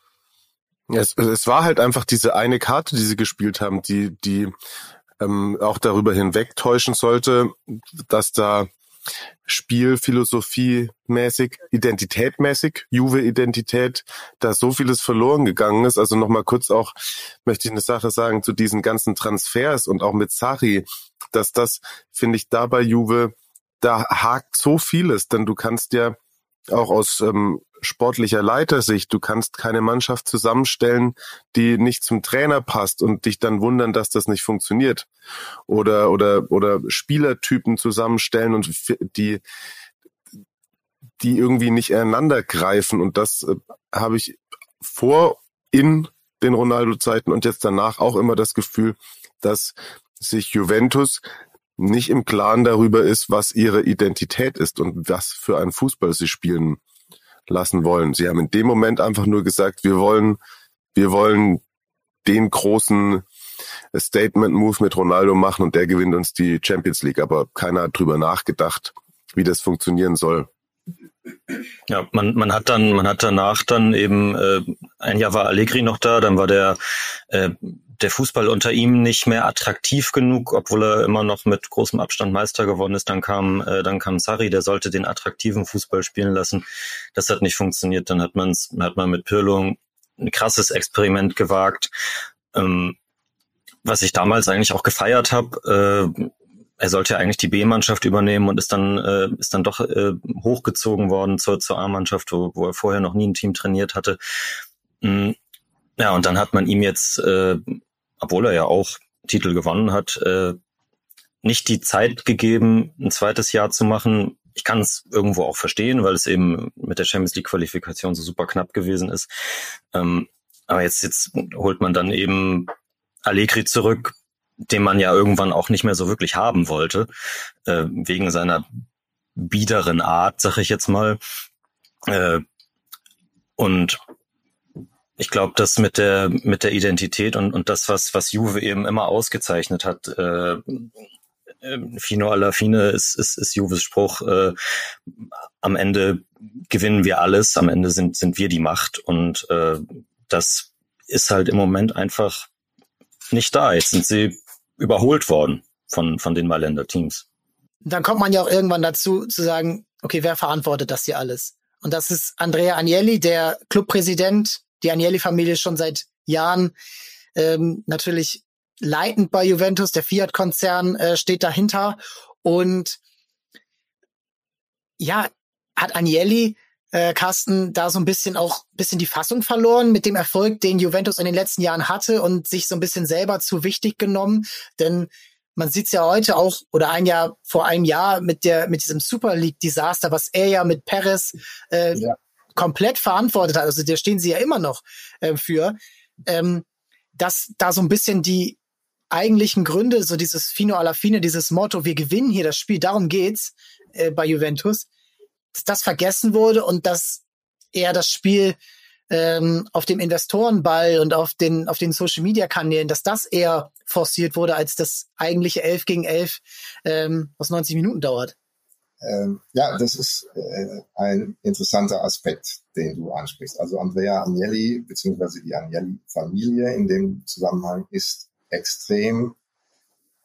Es, es war halt einfach diese eine Karte, die sie gespielt haben, die, die ähm, auch darüber hinwegtäuschen sollte, dass da Spielphilosophie mäßig, identitätmäßig, Juve-Identität, da so vieles verloren gegangen ist. Also nochmal kurz auch, möchte ich eine Sache sagen zu diesen ganzen Transfers und auch mit Sari, dass das, finde ich, da bei Juve, da hakt so vieles, denn du kannst ja auch aus ähm, sportlicher Leitersicht. Du kannst keine Mannschaft zusammenstellen, die nicht zum Trainer passt und dich dann wundern, dass das nicht funktioniert. Oder, oder, oder Spielertypen zusammenstellen und die, die irgendwie nicht ineinander greifen. Und das äh, habe ich vor, in den Ronaldo-Zeiten und jetzt danach auch immer das Gefühl, dass sich Juventus nicht im Klaren darüber ist, was ihre Identität ist und was für einen Fußball sie spielen lassen wollen. Sie haben in dem Moment einfach nur gesagt, wir wollen, wir wollen den großen Statement-Move mit Ronaldo machen und der gewinnt uns die Champions League. Aber keiner hat drüber nachgedacht, wie das funktionieren soll. Ja, man, man hat dann, man hat danach dann eben, äh, ein Jahr war Allegri noch da, dann war der, äh, der Fußball unter ihm nicht mehr attraktiv genug, obwohl er immer noch mit großem Abstand Meister geworden ist. Dann kam, äh, dann kam Sarri, der sollte den attraktiven Fußball spielen lassen. Das hat nicht funktioniert. Dann hat man hat man mit Pirlo ein krasses Experiment gewagt, ähm, was ich damals eigentlich auch gefeiert habe. Äh, er sollte ja eigentlich die B-Mannschaft übernehmen und ist dann äh, ist dann doch äh, hochgezogen worden zur zur A-Mannschaft, wo, wo er vorher noch nie ein Team trainiert hatte. Mhm. Ja, und dann hat man ihm jetzt, äh, obwohl er ja auch Titel gewonnen hat, äh, nicht die Zeit gegeben, ein zweites Jahr zu machen. Ich kann es irgendwo auch verstehen, weil es eben mit der Champions League Qualifikation so super knapp gewesen ist. Ähm, aber jetzt, jetzt holt man dann eben Allegri zurück, den man ja irgendwann auch nicht mehr so wirklich haben wollte, äh, wegen seiner biederen Art, sag ich jetzt mal. Äh, und ich glaube, das mit der mit der Identität und und das was was Juve eben immer ausgezeichnet hat. Äh, äh Fino alla fine ist, ist, ist Juves Spruch. Äh, am Ende gewinnen wir alles. Am Ende sind sind wir die Macht und äh, das ist halt im Moment einfach nicht da. Jetzt sind sie überholt worden von von den Mailänder Teams. Dann kommt man ja auch irgendwann dazu zu sagen, okay, wer verantwortet das hier alles? Und das ist Andrea Agnelli, der Clubpräsident die Agnelli-Familie schon seit Jahren ähm, natürlich leitend bei Juventus. Der Fiat-Konzern äh, steht dahinter. Und ja, hat Agnelli äh, Carsten da so ein bisschen auch bisschen die Fassung verloren mit dem Erfolg, den Juventus in den letzten Jahren hatte und sich so ein bisschen selber zu wichtig genommen. Denn man sieht's ja heute auch oder ein Jahr vor einem Jahr mit der mit diesem Super League Desaster, was er ja mit Perez äh, ja komplett verantwortet hat, also da stehen sie ja immer noch äh, für, ähm, dass da so ein bisschen die eigentlichen Gründe, so dieses Fino alla fine, dieses Motto, wir gewinnen hier das Spiel, darum geht's äh, bei Juventus, dass das vergessen wurde und dass eher das Spiel ähm, auf dem Investorenball und auf den, auf den Social Media Kanälen, dass das eher forciert wurde, als das eigentliche 11 gegen 11, ähm, was 90 Minuten dauert. Ähm, ja, das ist äh, ein interessanter Aspekt, den du ansprichst. Also Andrea Agnelli beziehungsweise die Agnelli-Familie in dem Zusammenhang ist extrem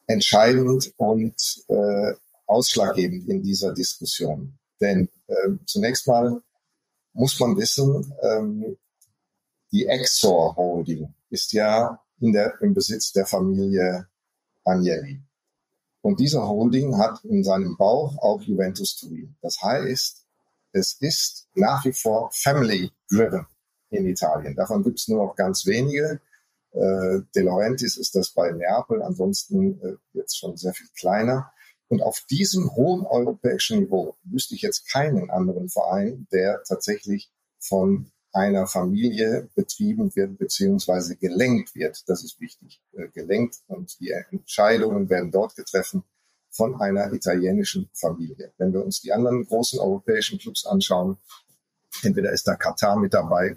entscheidend und äh, ausschlaggebend in dieser Diskussion. Denn äh, zunächst mal muss man wissen, ähm, die Exor Holding ist ja in der, im Besitz der Familie Agnelli. Und dieser Holding hat in seinem Bauch auch Juventus Turin. Das heißt, es ist nach wie vor family-driven in Italien. Davon gibt es nur noch ganz wenige. Äh, De Laurentiis ist das bei Neapel, ansonsten äh, jetzt schon sehr viel kleiner. Und auf diesem hohen europäischen Niveau wüsste ich jetzt keinen anderen Verein, der tatsächlich von einer Familie betrieben wird beziehungsweise gelenkt wird. Das ist wichtig. Äh, gelenkt und die Entscheidungen werden dort getroffen von einer italienischen Familie. Wenn wir uns die anderen großen europäischen Clubs anschauen, entweder ist da Katar mit dabei,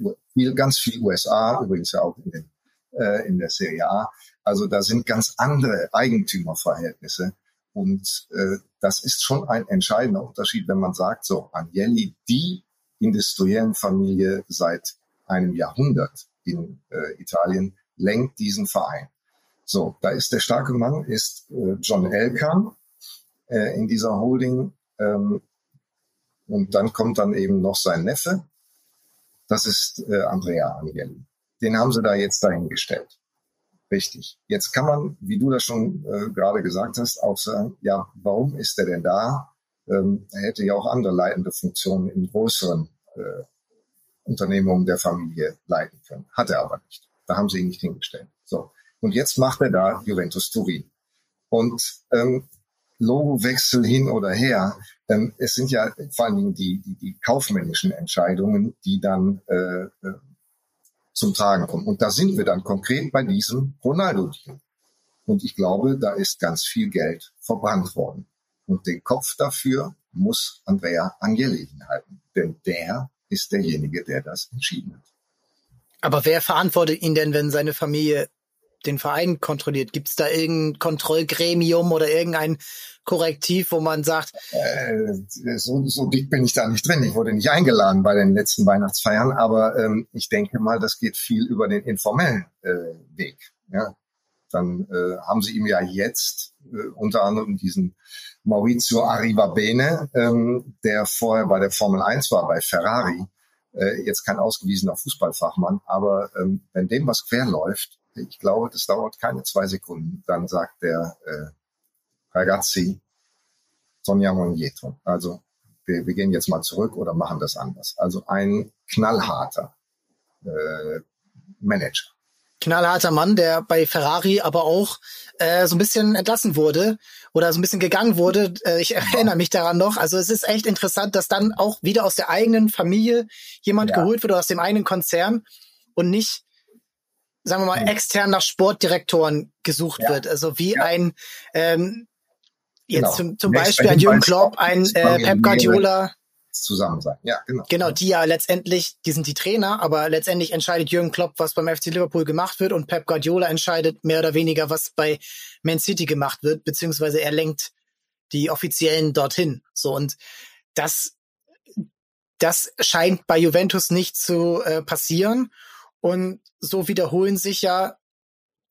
ganz viel USA, übrigens ja auch in, den, äh, in der Serie A. Also da sind ganz andere Eigentümerverhältnisse. Und äh, das ist schon ein entscheidender Unterschied, wenn man sagt, so Agnelli, die industriellen Familie seit einem Jahrhundert in äh, Italien, lenkt diesen Verein. So, da ist der starke Mann, ist äh, John Elkan äh, in dieser Holding. Ähm, und dann kommt dann eben noch sein Neffe. Das ist äh, Andrea Agnelli. Den haben sie da jetzt dahingestellt. Richtig. Jetzt kann man, wie du das schon äh, gerade gesagt hast, auch sagen, ja, warum ist er denn da? Ähm, er hätte ja auch andere leitende Funktionen in größeren äh, der Familie leiten können. Hat er aber nicht. Da haben sie ihn nicht hingestellt. So. Und jetzt macht er da Juventus Turin. Und ähm, Logowechsel hin oder her, ähm, es sind ja vor allen Dingen die, die, die kaufmännischen Entscheidungen, die dann äh, äh zum Tragen kommen. Und da sind wir dann konkret bei diesem Ronaldo-Deal. Und ich glaube, da ist ganz viel Geld verbrannt worden. Und den Kopf dafür muss Andrea Agnelli halten. Denn der ist derjenige, der das entschieden hat. Aber wer verantwortet ihn denn, wenn seine Familie den Verein kontrolliert? Gibt es da irgendein Kontrollgremium oder irgendein Korrektiv, wo man sagt? Äh, so, so dick bin ich da nicht drin. Ich wurde nicht eingeladen bei den letzten Weihnachtsfeiern, aber ähm, ich denke mal, das geht viel über den informellen äh, Weg. Ja? Dann äh, haben sie ihm ja jetzt äh, unter anderem diesen Maurizio Arrivabene, ähm, der vorher bei der Formel 1 war, bei Ferrari, äh, jetzt kein ausgewiesener Fußballfachmann, aber ähm, wenn dem was quer läuft, ich glaube, das dauert keine zwei Sekunden. Dann sagt der äh, Ragazzi, Sonja Monietro. Also wir, wir gehen jetzt mal zurück oder machen das anders. Also ein knallharter äh, Manager. Knallharter Mann, der bei Ferrari aber auch äh, so ein bisschen entlassen wurde oder so ein bisschen gegangen wurde. Äh, ich erinnere mich daran noch. Also es ist echt interessant, dass dann auch wieder aus der eigenen Familie jemand ja. geholt wird oder aus dem eigenen Konzern und nicht sagen wir mal, hm. extern nach Sportdirektoren gesucht ja. wird. Also wie ja. ein ähm, jetzt genau. zum, zum Beispiel ein Jürgen Klopp, ein äh, Pep Guardiola zusammen sein. Ja, genau. Genau, die ja letztendlich, die sind die Trainer, aber letztendlich entscheidet Jürgen Klopp, was beim FC Liverpool gemacht wird und Pep Guardiola entscheidet mehr oder weniger, was bei Man City gemacht wird, beziehungsweise er lenkt die Offiziellen dorthin. So und das, das scheint bei Juventus nicht zu äh, passieren. Und so wiederholen sich ja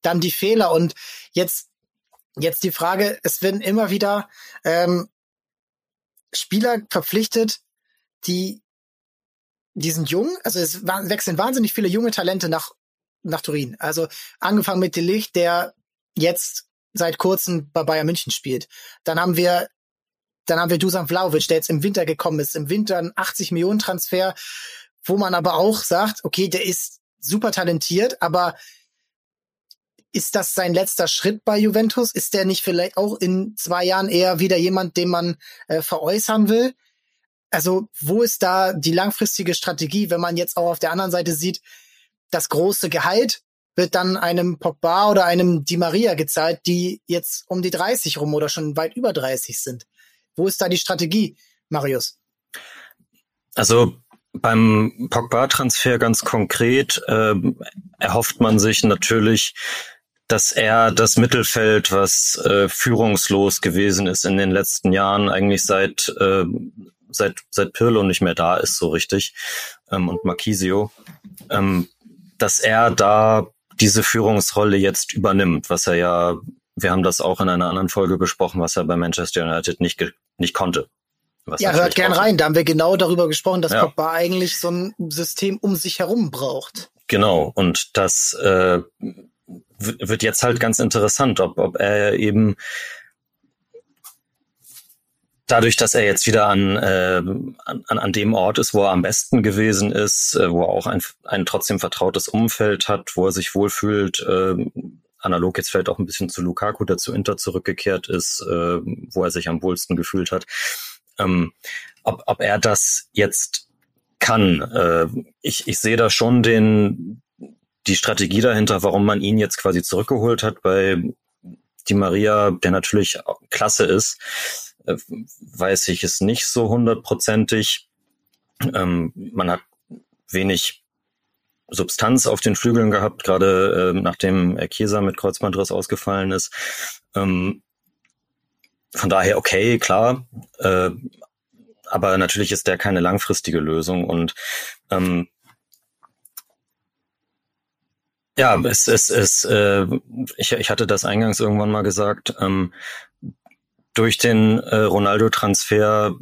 dann die Fehler. Und jetzt, jetzt die Frage, es werden immer wieder ähm, Spieler verpflichtet, die, die sind jung, also es wechseln wahnsinnig viele junge Talente nach, nach Turin. Also angefangen mit Delicht, der jetzt seit kurzem bei Bayern München spielt. Dann haben wir dann haben wir Dusan Vlaovic, der jetzt im Winter gekommen ist, im Winter ein 80 Millionen Transfer, wo man aber auch sagt, okay, der ist super talentiert, aber ist das sein letzter Schritt bei Juventus? Ist der nicht vielleicht auch in zwei Jahren eher wieder jemand, den man äh, veräußern will? Also wo ist da die langfristige Strategie, wenn man jetzt auch auf der anderen Seite sieht, das große Gehalt wird dann einem Pogba oder einem Di Maria gezahlt, die jetzt um die 30 rum oder schon weit über 30 sind. Wo ist da die Strategie, Marius? Also beim Pogba-Transfer ganz konkret äh, erhofft man sich natürlich, dass er das Mittelfeld, was äh, führungslos gewesen ist in den letzten Jahren, eigentlich seit äh, seit seit Pirlo nicht mehr da ist so richtig ähm, und Marquisio, ähm, dass er da diese Führungsrolle jetzt übernimmt, was er ja, wir haben das auch in einer anderen Folge besprochen, was er bei Manchester United nicht nicht konnte. ja, hört gern rein. Da haben wir genau darüber gesprochen, dass ja. Pogba eigentlich so ein System um sich herum braucht. Genau. Und das äh, wird jetzt halt ganz interessant, ob, ob er eben dadurch, dass er jetzt wieder an, äh, an, an dem Ort ist, wo er am besten gewesen ist, äh, wo er auch ein, ein trotzdem vertrautes Umfeld hat, wo er sich wohlfühlt, äh, analog jetzt vielleicht auch ein bisschen zu Lukaku, der zu Inter zurückgekehrt ist, äh, wo er sich am wohlsten gefühlt hat ähm, ob, ob er das jetzt kann. Äh, ich, ich sehe da schon den, die Strategie dahinter, warum man ihn jetzt quasi zurückgeholt hat bei die Maria, der natürlich klasse ist, äh, weiß ich es nicht so hundertprozentig. Ähm, man hat wenig Substanz auf den Flügeln gehabt, gerade äh, nachdem Chiesa mit Kreuzbandriss ausgefallen ist. Ähm, von daher okay, klar. Äh, aber natürlich ist der keine langfristige Lösung und ähm, Ja, es ist, es, äh, ich, ich hatte das eingangs irgendwann mal gesagt. Ähm, durch den äh, Ronaldo-Transfer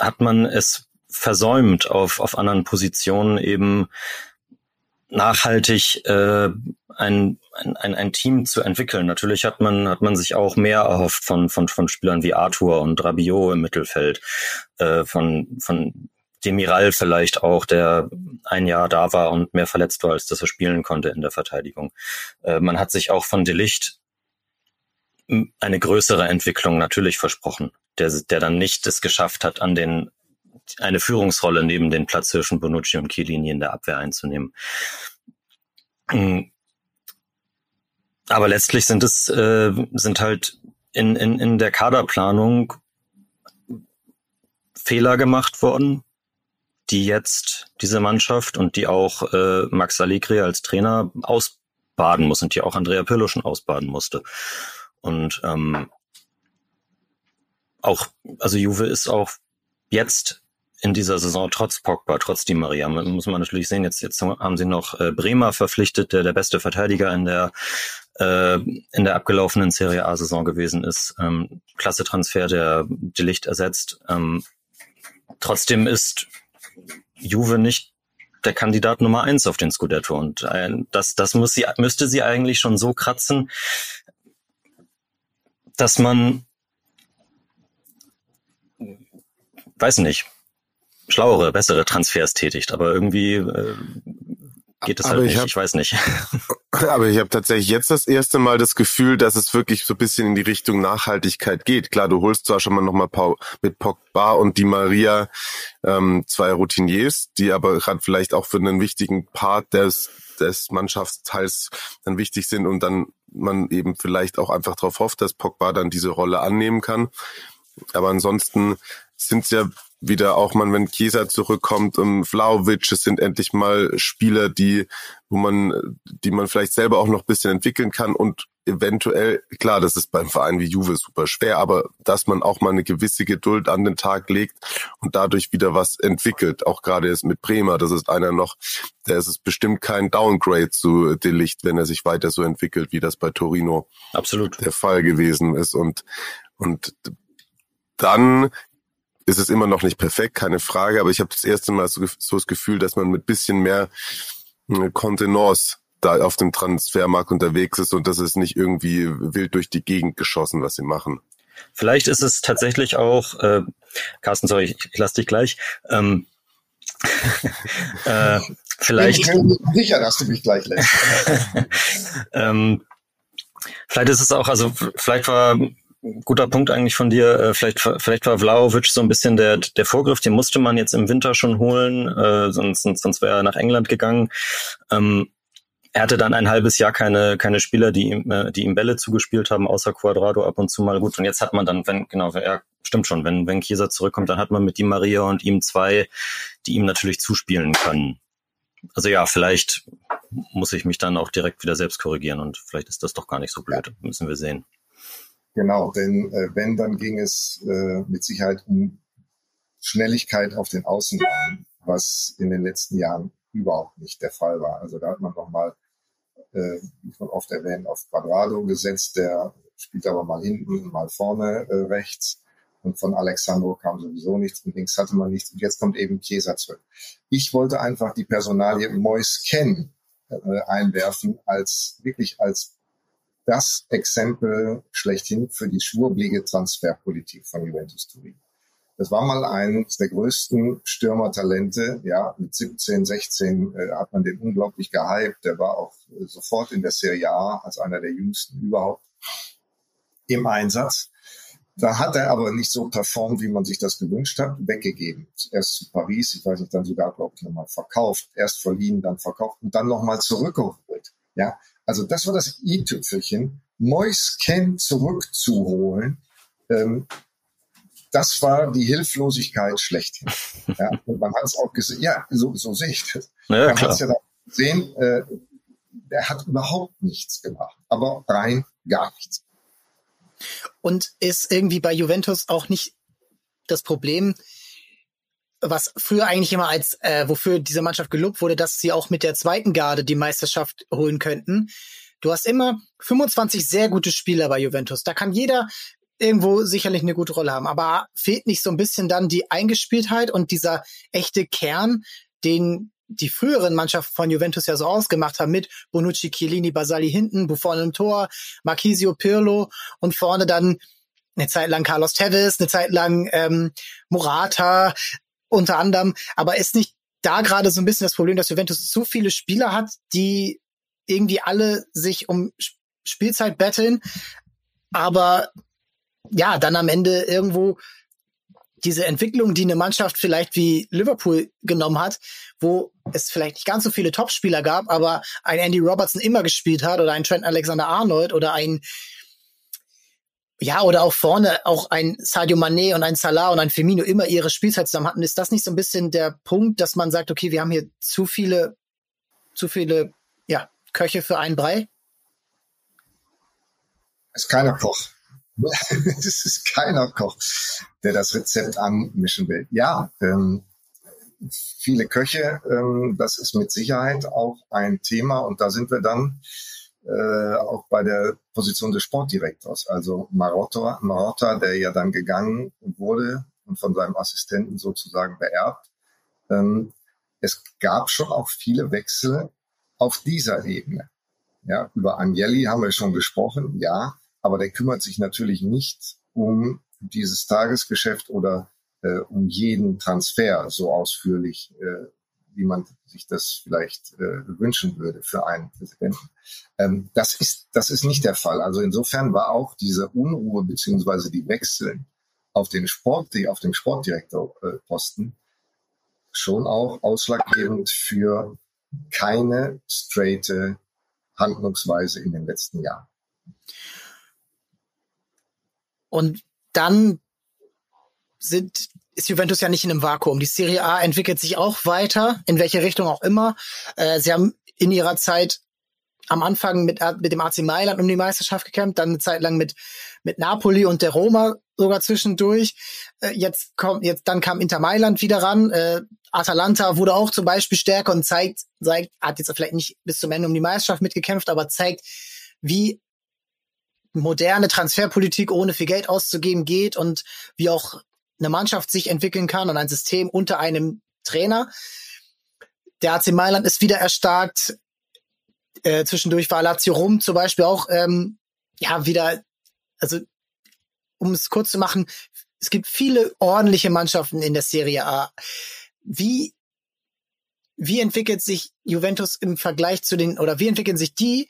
hat man es versäumt, auf, auf anderen Positionen eben nachhaltig äh, ein, ein, ein Team zu entwickeln. Natürlich hat man, hat man sich auch mehr erhofft von, von, von Spielern wie Arthur und Rabiot im Mittelfeld, äh, von, von Demiral vielleicht auch, der ein Jahr da war und mehr verletzt war, als dass er spielen konnte in der Verteidigung. Äh, man hat sich auch von Delicht eine größere Entwicklung natürlich versprochen, der, der dann nicht es geschafft hat, an den eine Führungsrolle neben den Platzhirschen Bonucci und Chiellini in der Abwehr einzunehmen. Aber letztlich sind es äh, sind halt in, in, in der Kaderplanung Fehler gemacht worden, die jetzt diese Mannschaft und die auch äh, Max Allegri als Trainer ausbaden muss und die auch Andrea Pirlo schon ausbaden musste. Und ähm, auch, also Juve ist auch jetzt in dieser Saison trotz Pogba, trotz Di Maria, muss man natürlich sehen, jetzt, jetzt haben sie noch äh, Bremer verpflichtet, der der beste Verteidiger in der äh, in der abgelaufenen Serie A-Saison gewesen ist. Ähm, Klasse Transfer, der die Licht ersetzt. Ähm, trotzdem ist Juve nicht der Kandidat Nummer eins auf den Scudetto und äh, das, das muss sie, müsste sie eigentlich schon so kratzen, dass man, weiß nicht, schlauere, bessere Transfers tätigt, aber irgendwie äh, geht es halt nicht, ich, hab, ich weiß nicht. Aber ich habe tatsächlich jetzt das erste Mal das Gefühl, dass es wirklich so ein bisschen in die Richtung Nachhaltigkeit geht. Klar, du holst zwar schon mal nochmal mit Pogba und Di Maria ähm, zwei Routiniers, die aber gerade vielleicht auch für einen wichtigen Part des, des Mannschaftsteils dann wichtig sind und dann man eben vielleicht auch einfach darauf hofft, dass Pogba dann diese Rolle annehmen kann. Aber ansonsten sind es ja wieder auch man, wenn Chiesa zurückkommt und Vlaovic, es sind endlich mal Spieler, die, wo man, die man vielleicht selber auch noch bisschen entwickeln kann und eventuell, klar, das ist beim Verein wie Juve super schwer, aber dass man auch mal eine gewisse Geduld an den Tag legt und dadurch wieder was entwickelt. Auch gerade jetzt mit Bremer, das ist einer noch, der ist es bestimmt kein Downgrade zu Delicht, wenn er sich weiter so entwickelt, wie das bei Torino Absolut. der Fall gewesen ist und, und dann ist es immer noch nicht perfekt, keine Frage, aber ich habe das erste Mal so, so das Gefühl, dass man mit bisschen mehr äh, Kontenance da auf dem Transfermarkt unterwegs ist und das ist nicht irgendwie wild durch die Gegend geschossen, was sie machen. Vielleicht ist es tatsächlich auch, äh, Carsten, sorry, ich, ich lasse dich gleich. Ähm, äh, vielleicht. Ich bin sicher, dass du mich gleich lässt. ähm, vielleicht ist es auch, also vielleicht war guter Punkt eigentlich von dir. Äh, vielleicht, vielleicht war Vlaovic so ein bisschen der, der Vorgriff, den musste man jetzt im Winter schon holen, äh, sonst, sonst, sonst wäre er nach England gegangen. Ähm, er hatte dann ein halbes Jahr keine, keine Spieler, die ihm, äh, die ihm Bälle zugespielt haben, außer Quadrado ab und zu mal gut. Und jetzt hat man dann, wenn, genau, ja, stimmt schon, wenn, wenn Kieser zurückkommt, dann hat man mit Di Maria und ihm zwei, die ihm natürlich zuspielen können. Also ja, vielleicht muss ich mich dann auch direkt wieder selbst korrigieren und vielleicht ist das doch gar nicht so blöd. Müssen wir sehen. Genau, denn äh, wenn, dann ging es äh, mit Sicherheit um Schnelligkeit auf den Außenbahnen, was in den letzten Jahren überhaupt nicht der Fall war. Also da hat man nochmal, äh, wie von oft erwähnt, auf Quadrado gesetzt, der spielt aber mal hinten, mal vorne äh, rechts. Und von Alexandro kam sowieso nichts und links hatte man nichts. Und jetzt kommt eben Chiesa zurück. Ich wollte einfach die Personalie Mois Ken äh, einwerfen als wirklich als das Exempel schlechthin für die schwurblige Transferpolitik von Juventus Turin. Das war mal eines der größten Stürmertalente. Ja, mit 17, 16 äh, hat man den unglaublich gehypt. Der war auch äh, sofort in der Serie A als einer der jüngsten überhaupt im Einsatz. Da hat er aber nicht so performt, wie man sich das gewünscht hat, weggegeben. Erst zu Paris, ich weiß nicht, dann sogar, glaube ich, nochmal verkauft. Erst verliehen, dann verkauft und dann nochmal zurückgeholt. Ja, also das war das i-Tüpfelchen, Mois Ken zurückzuholen. Ähm, das war die Hilflosigkeit schlechthin. Ja, und man hat es auch gesehen, ja, so, so sehe ich das. Ja, man hat es ja gesehen, äh, der hat überhaupt nichts gemacht, aber rein gar nichts. Und ist irgendwie bei Juventus auch nicht das Problem, was früher eigentlich immer als, äh, wofür diese Mannschaft gelobt wurde, dass sie auch mit der zweiten Garde die Meisterschaft holen könnten. Du hast immer 25 sehr gute Spieler bei Juventus. Da kann jeder irgendwo sicherlich eine gute Rolle haben. Aber fehlt nicht so ein bisschen dann die Eingespieltheit und dieser echte Kern, den die früheren Mannschaften von Juventus ja so ausgemacht haben, mit Bonucci, Chiellini, Basali hinten, Buffon im Tor, Marquisio, Pirlo und vorne dann eine Zeit lang Carlos Tevez, eine Zeit lang ähm, Morata unter anderem. Aber ist nicht da gerade so ein bisschen das Problem, dass Juventus zu viele Spieler hat, die irgendwie alle sich um Spielzeit betteln, aber ja, dann am Ende irgendwo diese Entwicklung, die eine Mannschaft vielleicht wie Liverpool genommen hat, wo es vielleicht nicht ganz so viele Topspieler gab, aber ein Andy Robertson immer gespielt hat oder ein Trent Alexander-Arnold oder ein ja, oder auch vorne auch ein Sadio Mané und ein Salah und ein Firmino immer ihre Spielzeit zusammen hatten, ist das nicht so ein bisschen der Punkt, dass man sagt, okay, wir haben hier zu viele, zu viele, ja, Köche für einen Brei? Ist keiner Koch. Es ist keiner Koch, der das Rezept anmischen will. Ja, ähm, viele Köche, ähm, das ist mit Sicherheit auch ein Thema und da sind wir dann äh, auch bei der Position des Sportdirektors. Also Marotta, Marotta, der ja dann gegangen wurde und von seinem Assistenten sozusagen beerbt. Ähm, es gab schon auch viele Wechsel auf dieser Ebene. Ja, über Agnelli haben wir schon gesprochen, ja, aber der kümmert sich natürlich nicht um dieses Tagesgeschäft oder äh, um jeden Transfer so ausführlich, äh, wie man sich das vielleicht äh, wünschen würde für einen Präsidenten. Ähm, das ist das ist nicht der Fall. Also insofern war auch diese Unruhe beziehungsweise die Wechsel auf den Sport, die auf dem Sportdirektorposten schon auch ausschlaggebend für keine straighte Handlungsweise in den letzten Jahren. Und dann sind ist Juventus ja nicht in einem Vakuum. Die Serie A entwickelt sich auch weiter, in welche Richtung auch immer. Äh, sie haben in ihrer Zeit am Anfang mit, mit dem AC Mailand um die Meisterschaft gekämpft, dann eine Zeit lang mit, mit Napoli und der Roma sogar zwischendurch. Äh, jetzt kommt, jetzt, dann kam Inter Mailand wieder ran. Äh, Atalanta wurde auch zum Beispiel stärker und zeigt, zeigt, hat jetzt vielleicht nicht bis zum Ende um die Meisterschaft mitgekämpft, aber zeigt, wie moderne Transferpolitik ohne viel Geld auszugeben geht und wie auch eine Mannschaft sich entwickeln kann und ein System unter einem Trainer. Der AC Mailand ist wieder erstarkt. Äh, zwischendurch war Lazio Rom zum Beispiel auch ähm, ja wieder, also um es kurz zu machen, es gibt viele ordentliche Mannschaften in der Serie A. Wie wie entwickelt sich Juventus im Vergleich zu den oder wie entwickeln sich die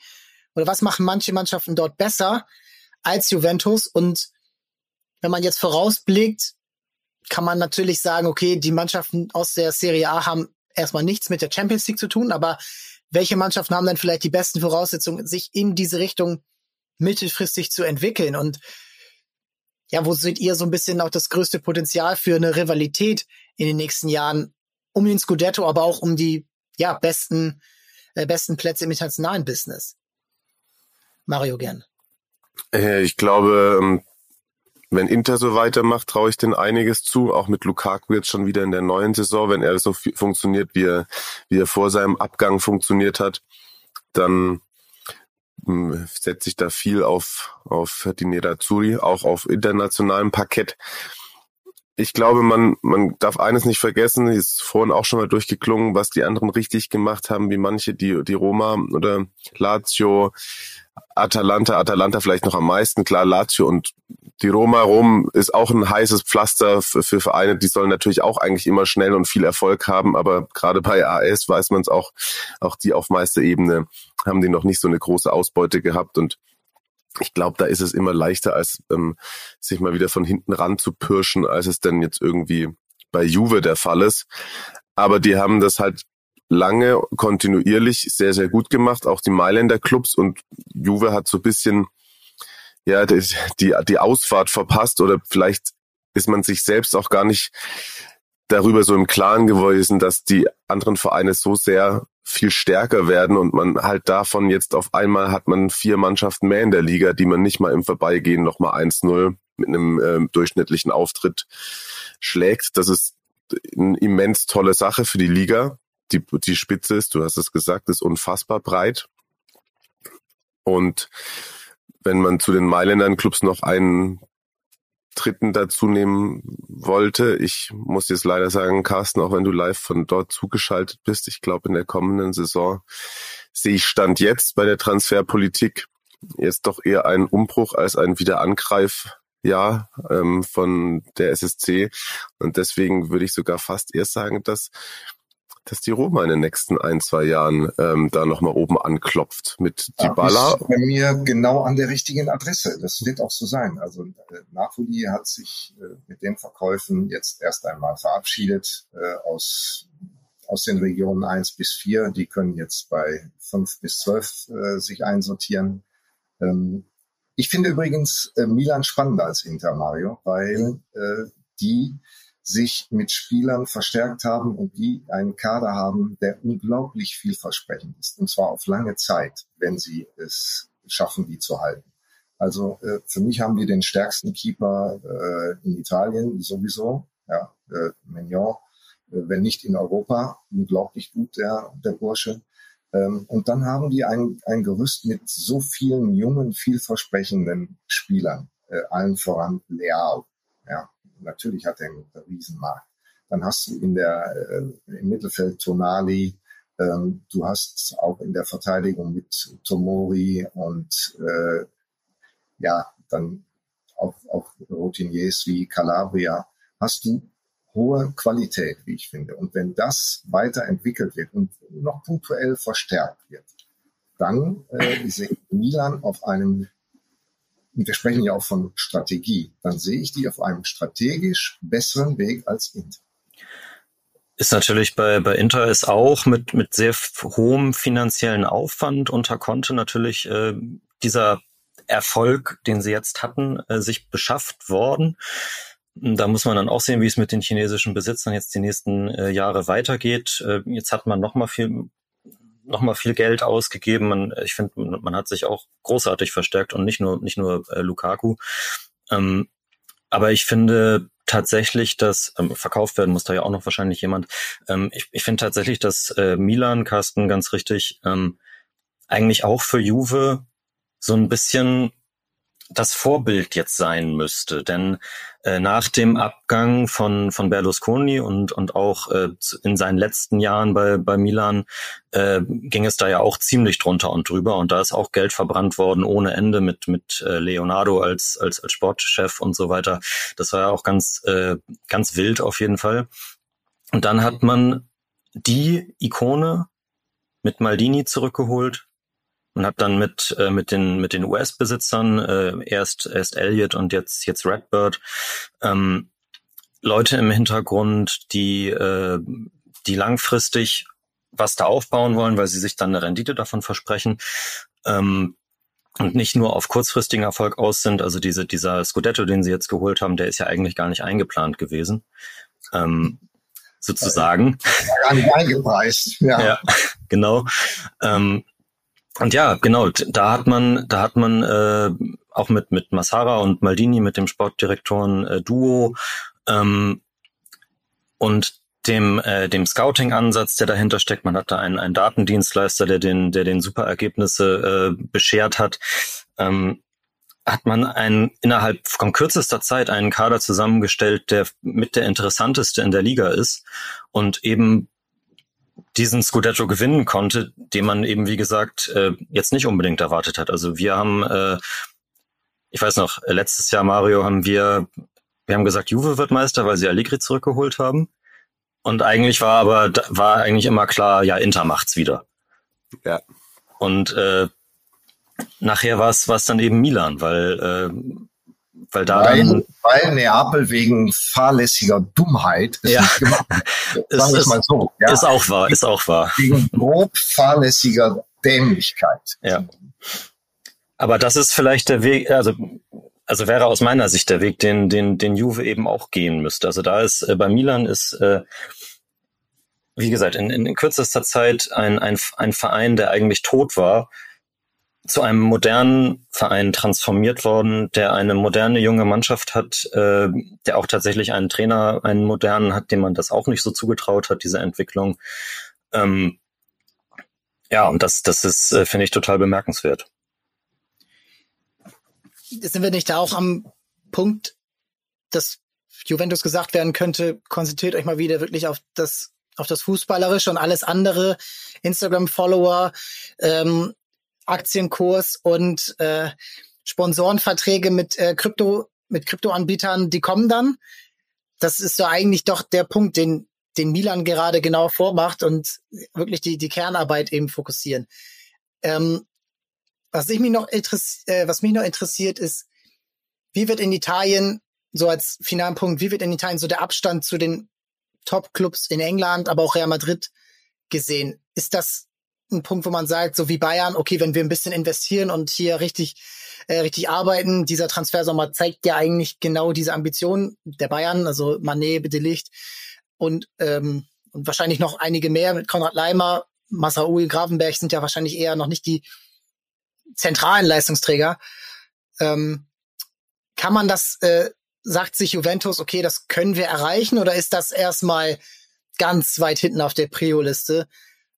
oder was machen manche Mannschaften dort besser als Juventus und wenn man jetzt vorausblickt, kann man natürlich sagen, okay, die Mannschaften aus der Serie A haben erstmal nichts mit der Champions League zu tun, aber welche Mannschaften haben dann vielleicht die besten Voraussetzungen, sich in diese Richtung mittelfristig zu entwickeln? Und ja, wo seht ihr so ein bisschen auch das größte Potenzial für eine Rivalität in den nächsten Jahren um den Scudetto, aber auch um die ja besten äh, besten Plätze im internationalen Business? Mario gern. Äh, ich glaube, ähm, wenn Inter so weitermacht, traue ich denen einiges zu. Auch mit Lukaku jetzt schon wieder in der neuen Saison, wenn er so funktioniert, wie er, wie er vor seinem Abgang funktioniert hat, dann hm, setze ich da viel auf, auf die Nerazzurri, auch auf internationalem Parkett. Ich glaube, man, man darf eines nicht vergessen, ist vorhin auch schon mal durchgeklungen, was die anderen richtig gemacht haben, wie manche, die, die Roma oder Lazio, Atalanta, Atalanta vielleicht noch am meisten, klar Lazio und die Roma Rom ist auch ein heißes Pflaster für, für Vereine, die sollen natürlich auch eigentlich immer schnell und viel Erfolg haben, aber gerade bei AS weiß man es auch, auch die auf Meisterebene haben die noch nicht so eine große Ausbeute gehabt. Und ich glaube, da ist es immer leichter, als ähm, sich mal wieder von hinten ran zu pirschen, als es denn jetzt irgendwie bei Juve der Fall ist. Aber die haben das halt lange kontinuierlich sehr, sehr gut gemacht, auch die Mailänder Clubs und Juve hat so ein bisschen ja, die, die, die Ausfahrt verpasst oder vielleicht ist man sich selbst auch gar nicht darüber so im Klaren gewesen, dass die anderen Vereine so sehr viel stärker werden und man halt davon jetzt auf einmal hat man vier Mannschaften mehr in der Liga, die man nicht mal im Vorbeigehen nochmal 1-0 mit einem äh, durchschnittlichen Auftritt schlägt. Das ist eine immens tolle Sache für die Liga. Die, die Spitze ist, du hast es gesagt, ist unfassbar breit. Und wenn man zu den Mailändern Clubs noch einen dritten dazu nehmen wollte, ich muss jetzt leider sagen, Carsten, auch wenn du live von dort zugeschaltet bist, ich glaube in der kommenden Saison sehe ich Stand jetzt bei der Transferpolitik jetzt doch eher einen Umbruch als ein Wiederangreifjahr ähm, von der SSC. Und deswegen würde ich sogar fast eher sagen, dass dass die Roma in den nächsten ein, zwei Jahren ähm, da nochmal oben anklopft mit Dybala. Ja, bei mir genau an der richtigen Adresse. Das wird auch so sein. Also äh, Napoli hat sich äh, mit den Verkäufen jetzt erst einmal verabschiedet äh, aus aus den Regionen eins bis vier. Die können jetzt bei fünf bis zwölf äh, sich einsortieren. Ähm, ich finde übrigens äh, Milan spannender als Inter Mario, weil äh, die sich mit Spielern verstärkt haben und die einen Kader haben, der unglaublich vielversprechend ist. Und zwar auf lange Zeit, wenn sie es schaffen, die zu halten. Also äh, für mich haben die den stärksten Keeper äh, in Italien sowieso, ja, äh, Mignon, äh, wenn nicht in Europa, unglaublich gut der, der Bursche. Ähm, und dann haben die ein, ein Gerüst mit so vielen jungen, vielversprechenden Spielern, äh, allen voran Leao. Ja, natürlich hat er einen Riesenmarkt. Dann hast du in der, äh, im Mittelfeld Tonali, ähm, du hast auch in der Verteidigung mit Tomori und äh, ja, dann auch, auch Routiniers wie Calabria, hast du hohe Qualität, wie ich finde. Und wenn das weiterentwickelt wird und noch punktuell verstärkt wird, dann äh, sehe Milan auf einem, und wir sprechen ja auch von Strategie, dann sehe ich die auf einem strategisch besseren Weg als Inter. Ist natürlich bei, bei Inter ist auch mit, mit sehr hohem finanziellen Aufwand unter Konte natürlich äh, dieser Erfolg, den sie jetzt hatten, äh, sich beschafft worden. Da muss man dann auch sehen, wie es mit den chinesischen Besitzern jetzt die nächsten äh, Jahre weitergeht. Äh, jetzt hat man noch mal viel noch mal viel Geld ausgegeben. Man, ich finde, man, man, hat sich auch großartig verstärkt und nicht nur nicht nur äh, Lukaku. Ähm, aber ich finde tatsächlich, dass ähm, verkauft werden muss da ja auch noch wahrscheinlich jemand. Ähm, ich ich finde tatsächlich, dass äh, Milan, Carsten, ganz richtig, ähm, eigentlich auch für Juve so ein bisschen das Vorbild jetzt sein müsste. Denn äh, nach dem Abgang von, von Berlusconi und, und auch äh, in seinen letzten Jahren bei, bei Milan äh, ging es da ja auch ziemlich drunter und drüber. Und da ist auch Geld verbrannt worden ohne Ende mit, mit äh, Leonardo als, als, als Sportchef und so weiter. Das war ja auch ganz, äh, ganz wild auf jeden Fall. Und dann hat man die Ikone mit Maldini zurückgeholt, und habe dann mit äh, mit den mit den US-Besitzern äh, erst erst Elliott und jetzt jetzt Redbird ähm, Leute im Hintergrund, die äh, die langfristig was da aufbauen wollen, weil sie sich dann eine Rendite davon versprechen. Ähm, und nicht nur auf kurzfristigen Erfolg aus sind. Also diese, dieser Scudetto, den sie jetzt geholt haben, der ist ja eigentlich gar nicht eingeplant gewesen. Ähm, sozusagen. Gar nicht eingepreist, ja. ja genau. Ähm, und ja, genau, da hat man, da hat man äh, auch mit mit Massara und Maldini, mit dem Sportdirektoren äh, Duo ähm, und dem äh, dem Scouting-Ansatz, der dahinter steckt. Man hat da einen, einen Datendienstleister, der den der den super Ergebnisse äh, beschert hat. Ähm, hat man ein, innerhalb von kürzester Zeit einen Kader zusammengestellt, der mit der interessanteste in der Liga ist und eben diesen Scudetto gewinnen konnte, den man eben, wie gesagt, äh, jetzt nicht unbedingt erwartet hat. Also wir haben, äh, ich weiß noch, letztes Jahr, Mario, haben wir, wir haben gesagt, Juve wird Meister, weil sie Allegri zurückgeholt haben. Und eigentlich war aber, war eigentlich immer klar, ja, Inter macht's wieder. Ja. Und äh, nachher war es dann eben Milan, weil äh, weil da weil, dann, weil Neapel wegen fahrlässiger Dummheit es ja. nicht gemacht Sagen wir es mal so. Ja. Ist auch wahr, ist auch wahr. Wegen grob fahrlässiger Dämlichkeit. Ja. Aber das ist vielleicht der Weg, also also wäre aus meiner Sicht der Weg, den den den Juve eben auch gehen müsste. Also da ist äh, bei Milan ist äh, wie gesagt in, in kürzester Zeit ein, ein ein Verein, der eigentlich tot war, zu einem modernen Verein transformiert worden, der eine moderne junge Mannschaft hat, äh, der auch tatsächlich einen Trainer, einen modernen hat, dem man das auch nicht so zugetraut hat, diese Entwicklung. Ähm, ja, und das, das ist, äh, finde ich, total bemerkenswert. Sind wir nicht da auch am Punkt, dass Juventus gesagt werden könnte, konzentriert euch mal wieder wirklich auf das auf das Fußballerische und alles andere, Instagram-Follower, ähm, Aktienkurs und äh, Sponsorenverträge mit äh, Krypto, mit Kryptoanbietern, die kommen dann. Das ist so eigentlich doch der Punkt, den, den Milan gerade genau vormacht und wirklich die, die Kernarbeit eben fokussieren. Ähm, was ich mich noch interessiert, äh, was mich noch interessiert, ist, wie wird in Italien, so als finalen Punkt, wie wird in Italien so der Abstand zu den Top-Clubs in England, aber auch Real Madrid gesehen? Ist das ein Punkt, wo man sagt, so wie Bayern, okay, wenn wir ein bisschen investieren und hier richtig, äh, richtig arbeiten, dieser Transfersommer zeigt ja eigentlich genau diese Ambition der Bayern, also Manet, De Licht und, ähm, und wahrscheinlich noch einige mehr mit Konrad Leimer, Masraoui, Gravenberg sind ja wahrscheinlich eher noch nicht die zentralen Leistungsträger. Ähm, kann man das, äh, sagt sich Juventus, okay, das können wir erreichen oder ist das erstmal ganz weit hinten auf der Prio-Liste?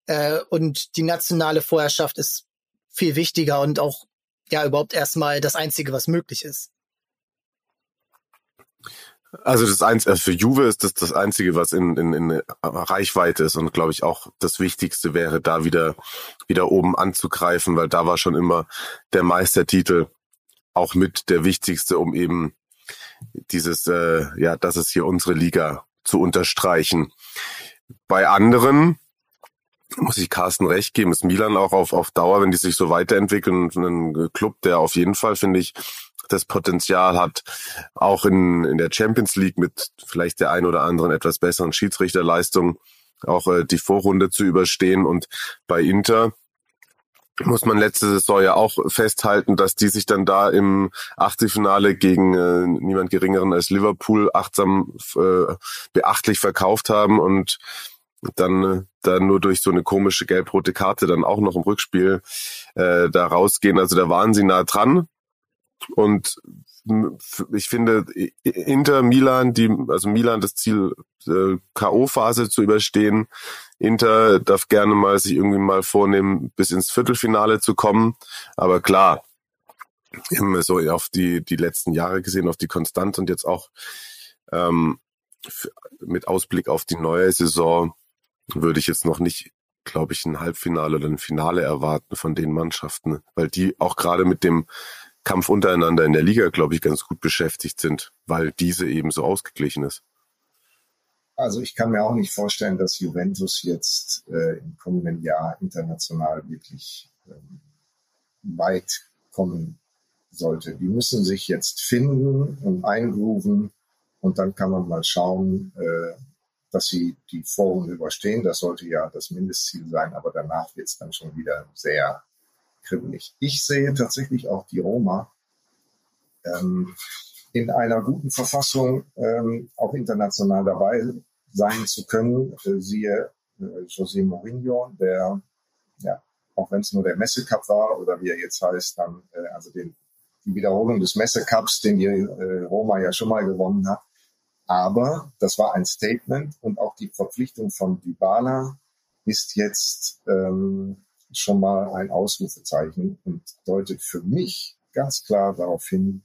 Äh, und die nationale Vorherrschaft ist viel wichtiger und auch ja überhaupt erstmal das Einzige, was möglich ist. Also das eins also für Juve ist das das einzige, was in, in, in Reichweite ist und glaube ich auch das Wichtigste wäre, da wieder wieder oben anzugreifen, weil da war schon immer der Meistertitel auch mit der wichtigste, um eben dieses äh, ja, das ist hier unsere Liga zu unterstreichen. Bei anderen muss ich Carsten recht geben, ist Milan auch auf, auf Dauer, wenn die sich so weiterentwickeln, ein Club, der auf jeden Fall, finde ich, das Potenzial hat, auch in, in der Champions League mit vielleicht der ein oder anderen etwas besseren Schiedsrichterleistung auch äh, die Vorrunde zu überstehen. Und bei Inter muss man letzte Saison ja auch festhalten, dass die sich dann da im Achtelfinale gegen äh, niemand geringeren als Liverpool achtsam äh, beachtlich verkauft haben und dann, äh, dann nur durch so eine komische gelb-rote Karte dann auch noch im Rückspiel äh, da rausgehen. Also da waren sie nah dran. Und ich finde, Inter Milan, die, also Milan das Ziel, äh, K.O.-Phase zu überstehen. Inter darf gerne mal sich irgendwie mal vornehmen, bis ins Viertelfinale zu kommen. Aber klar, immer so auf die, die letzten Jahre gesehen, auf die Konstanz und jetzt auch ähm, mit Ausblick auf die neue Saison würde ich jetzt noch nicht, glaube ich, ein Halbfinale oder ein Finale erwarten von den Mannschaften, weil die auch gerade mit dem Kampf untereinander in der Liga, glaube ich, ganz gut beschäftigt sind, weil diese eben so ausgeglichen ist. Also ich kann mir auch nicht vorstellen, dass Juventus jetzt äh, im kommenden Jahr international wirklich ähm, weit kommen sollte. Die müssen sich jetzt finden und eingrooven und dann kann man mal schauen, äh, dass sie die Vorrunde überstehen. Das sollte ja das Mindestziel sein, aber danach wird es dann schon wieder sehr kribbelig. Ich sehe tatsächlich auch die Roma ähm, in einer guten Verfassung ähm, auch international dabei sein zu können. Äh, siehe äh, José Mourinho, der ja auch wenn es nur der Messecup war oder wie er jetzt heißt, dann äh, also den, die Wiederholung des Messecups, den die äh, Roma ja schon mal gewonnen hat, aber das war ein Statement und auch die Verpflichtung von Dybala ist jetzt ähm, schon mal ein Ausrufezeichen und deutet für mich ganz klar darauf hin,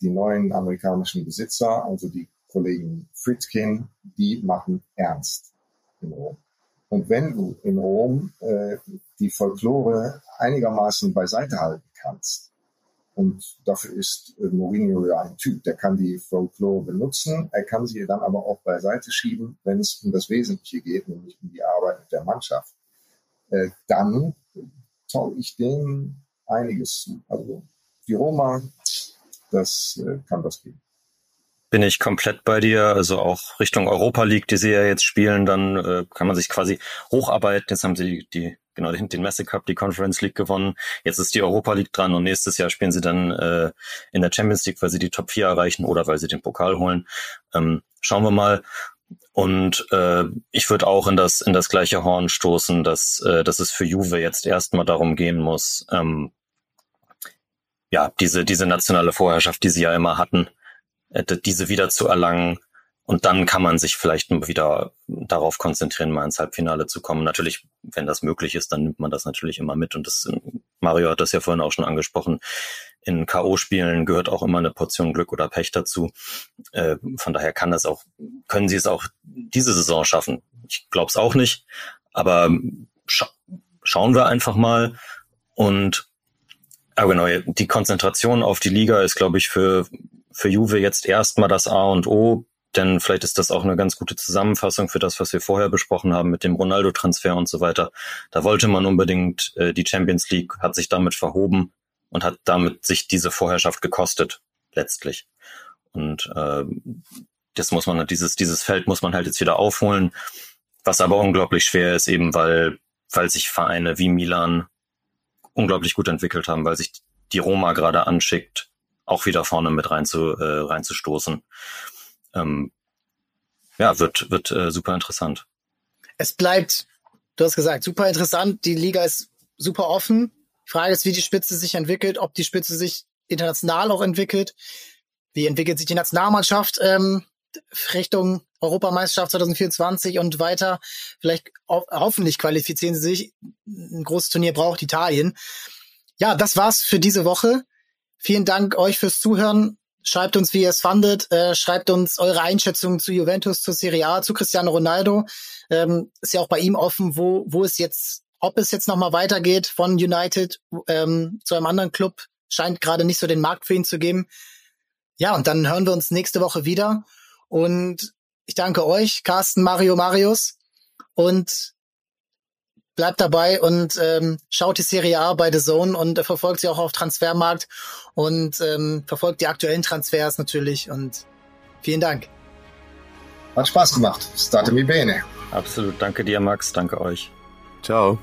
die neuen amerikanischen Besitzer, also die Kollegen Fritkin, die machen ernst in Rom. Und wenn du in Rom äh, die Folklore einigermaßen beiseite halten kannst, und dafür ist äh, Mourinho ja ein Typ, der kann die Folklore benutzen, er kann sie dann aber auch beiseite schieben, wenn es um das Wesentliche geht, nämlich um die Arbeit mit der Mannschaft. Äh, dann traue ich dem einiges zu. Also die Roma, das äh, kann was geben. Bin ich komplett bei dir. Also auch Richtung Europa League, die sie ja jetzt spielen, dann äh, kann man sich quasi hocharbeiten. Jetzt haben sie die, die genau den, Messe Cup, die Conference League gewonnen. Jetzt ist die Europa League dran und nächstes Jahr spielen sie dann äh, in der Champions League, weil sie die Top 4 erreichen oder weil sie den Pokal holen. Ähm, schauen wir mal. Und äh, ich würde auch in das in das gleiche Horn stoßen, dass äh, dass es für Juve jetzt erstmal darum gehen muss, ähm, ja, diese, diese nationale Vorherrschaft, die sie ja immer hatten, diese wieder zu erlangen. Und dann kann man sich vielleicht wieder darauf konzentrieren, mal ins Halbfinale zu kommen. Natürlich, wenn das möglich ist, dann nimmt man das natürlich immer mit. Und das, Mario hat das ja vorhin auch schon angesprochen. In K.O.-Spielen gehört auch immer eine Portion Glück oder Pech dazu. Äh, von daher kann das auch, können sie es auch diese Saison schaffen. Ich glaube es auch nicht, aber scha schauen wir einfach mal. Und aber genau, die Konzentration auf die Liga ist, glaube ich, für, für Juve jetzt erstmal das A und O, denn vielleicht ist das auch eine ganz gute Zusammenfassung für das, was wir vorher besprochen haben mit dem Ronaldo-Transfer und so weiter. Da wollte man unbedingt äh, die Champions League, hat sich damit verhoben und hat damit sich diese Vorherrschaft gekostet, letztlich. Und äh, das muss man, dieses, dieses Feld muss man halt jetzt wieder aufholen, was aber unglaublich schwer ist, eben weil, weil sich Vereine wie Milan unglaublich gut entwickelt haben, weil sich die Roma gerade anschickt, auch wieder vorne mit rein zu, äh, reinzustoßen. Ähm, ja, wird, wird äh, super interessant. Es bleibt, du hast gesagt, super interessant. Die Liga ist super offen. Die Frage ist, wie die Spitze sich entwickelt, ob die Spitze sich international auch entwickelt. Wie entwickelt sich die Nationalmannschaft ähm, Richtung Europameisterschaft 2024 und weiter. Vielleicht ho hoffentlich qualifizieren sie sich. Ein großes Turnier braucht Italien. Ja, das war's für diese Woche. Vielen Dank euch fürs Zuhören. Schreibt uns, wie ihr es fandet. Äh, schreibt uns eure Einschätzungen zu Juventus, zur Serie A, zu Cristiano Ronaldo. Ähm, ist ja auch bei ihm offen, wo, wo es jetzt, ob es jetzt nochmal weitergeht von United ähm, zu einem anderen Club. Scheint gerade nicht so den Markt für ihn zu geben. Ja, und dann hören wir uns nächste Woche wieder. Und ich danke euch, Carsten, Mario, Marius. Und bleibt dabei und ähm, schaut die Serie A bei The Zone und äh, verfolgt sie auch auf Transfermarkt und ähm, verfolgt die aktuellen Transfers natürlich und vielen Dank. Hat Spaß gemacht. State mi bene. Absolut. Danke dir, Max. Danke euch. Ciao.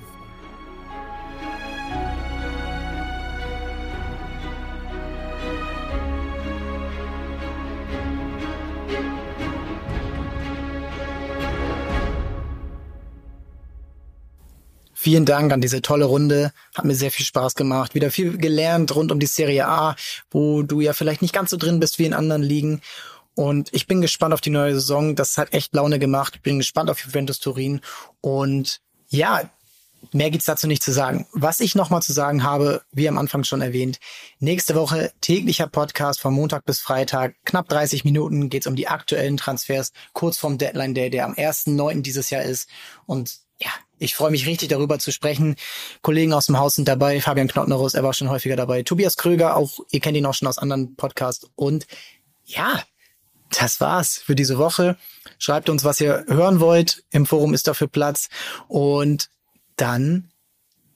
Vielen Dank an diese tolle Runde. Hat mir sehr viel Spaß gemacht. Wieder viel gelernt rund um die Serie A, wo du ja vielleicht nicht ganz so drin bist wie in anderen Ligen. Und ich bin gespannt auf die neue Saison. Das hat echt Laune gemacht. Bin gespannt auf Juventus Turin. Und ja, mehr gibt's dazu nicht zu sagen. Was ich nochmal zu sagen habe, wie am Anfang schon erwähnt, nächste Woche täglicher Podcast von Montag bis Freitag. Knapp 30 Minuten geht's um die aktuellen Transfers, kurz vorm Deadline Day, der am 1.9. dieses Jahr ist. Und ich freue mich richtig darüber zu sprechen. Kollegen aus dem Haus sind dabei. Fabian Knottnerus, er war schon häufiger dabei. Tobias Kröger, auch, ihr kennt ihn auch schon aus anderen Podcasts. Und ja, das war's für diese Woche. Schreibt uns, was ihr hören wollt. Im Forum ist dafür Platz. Und dann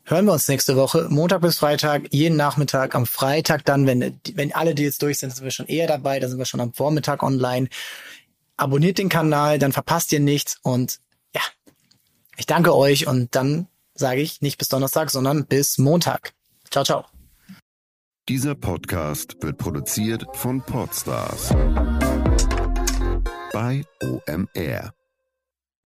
hören wir uns nächste Woche, Montag bis Freitag, jeden Nachmittag. Am Freitag dann, wenn, wenn alle Deals durch sind, sind wir schon eher dabei. Da sind wir schon am Vormittag online. Abonniert den Kanal, dann verpasst ihr nichts. Und ich danke euch und dann sage ich nicht bis Donnerstag, sondern bis Montag. Ciao, ciao. Dieser Podcast wird produziert von Podstars bei OMR.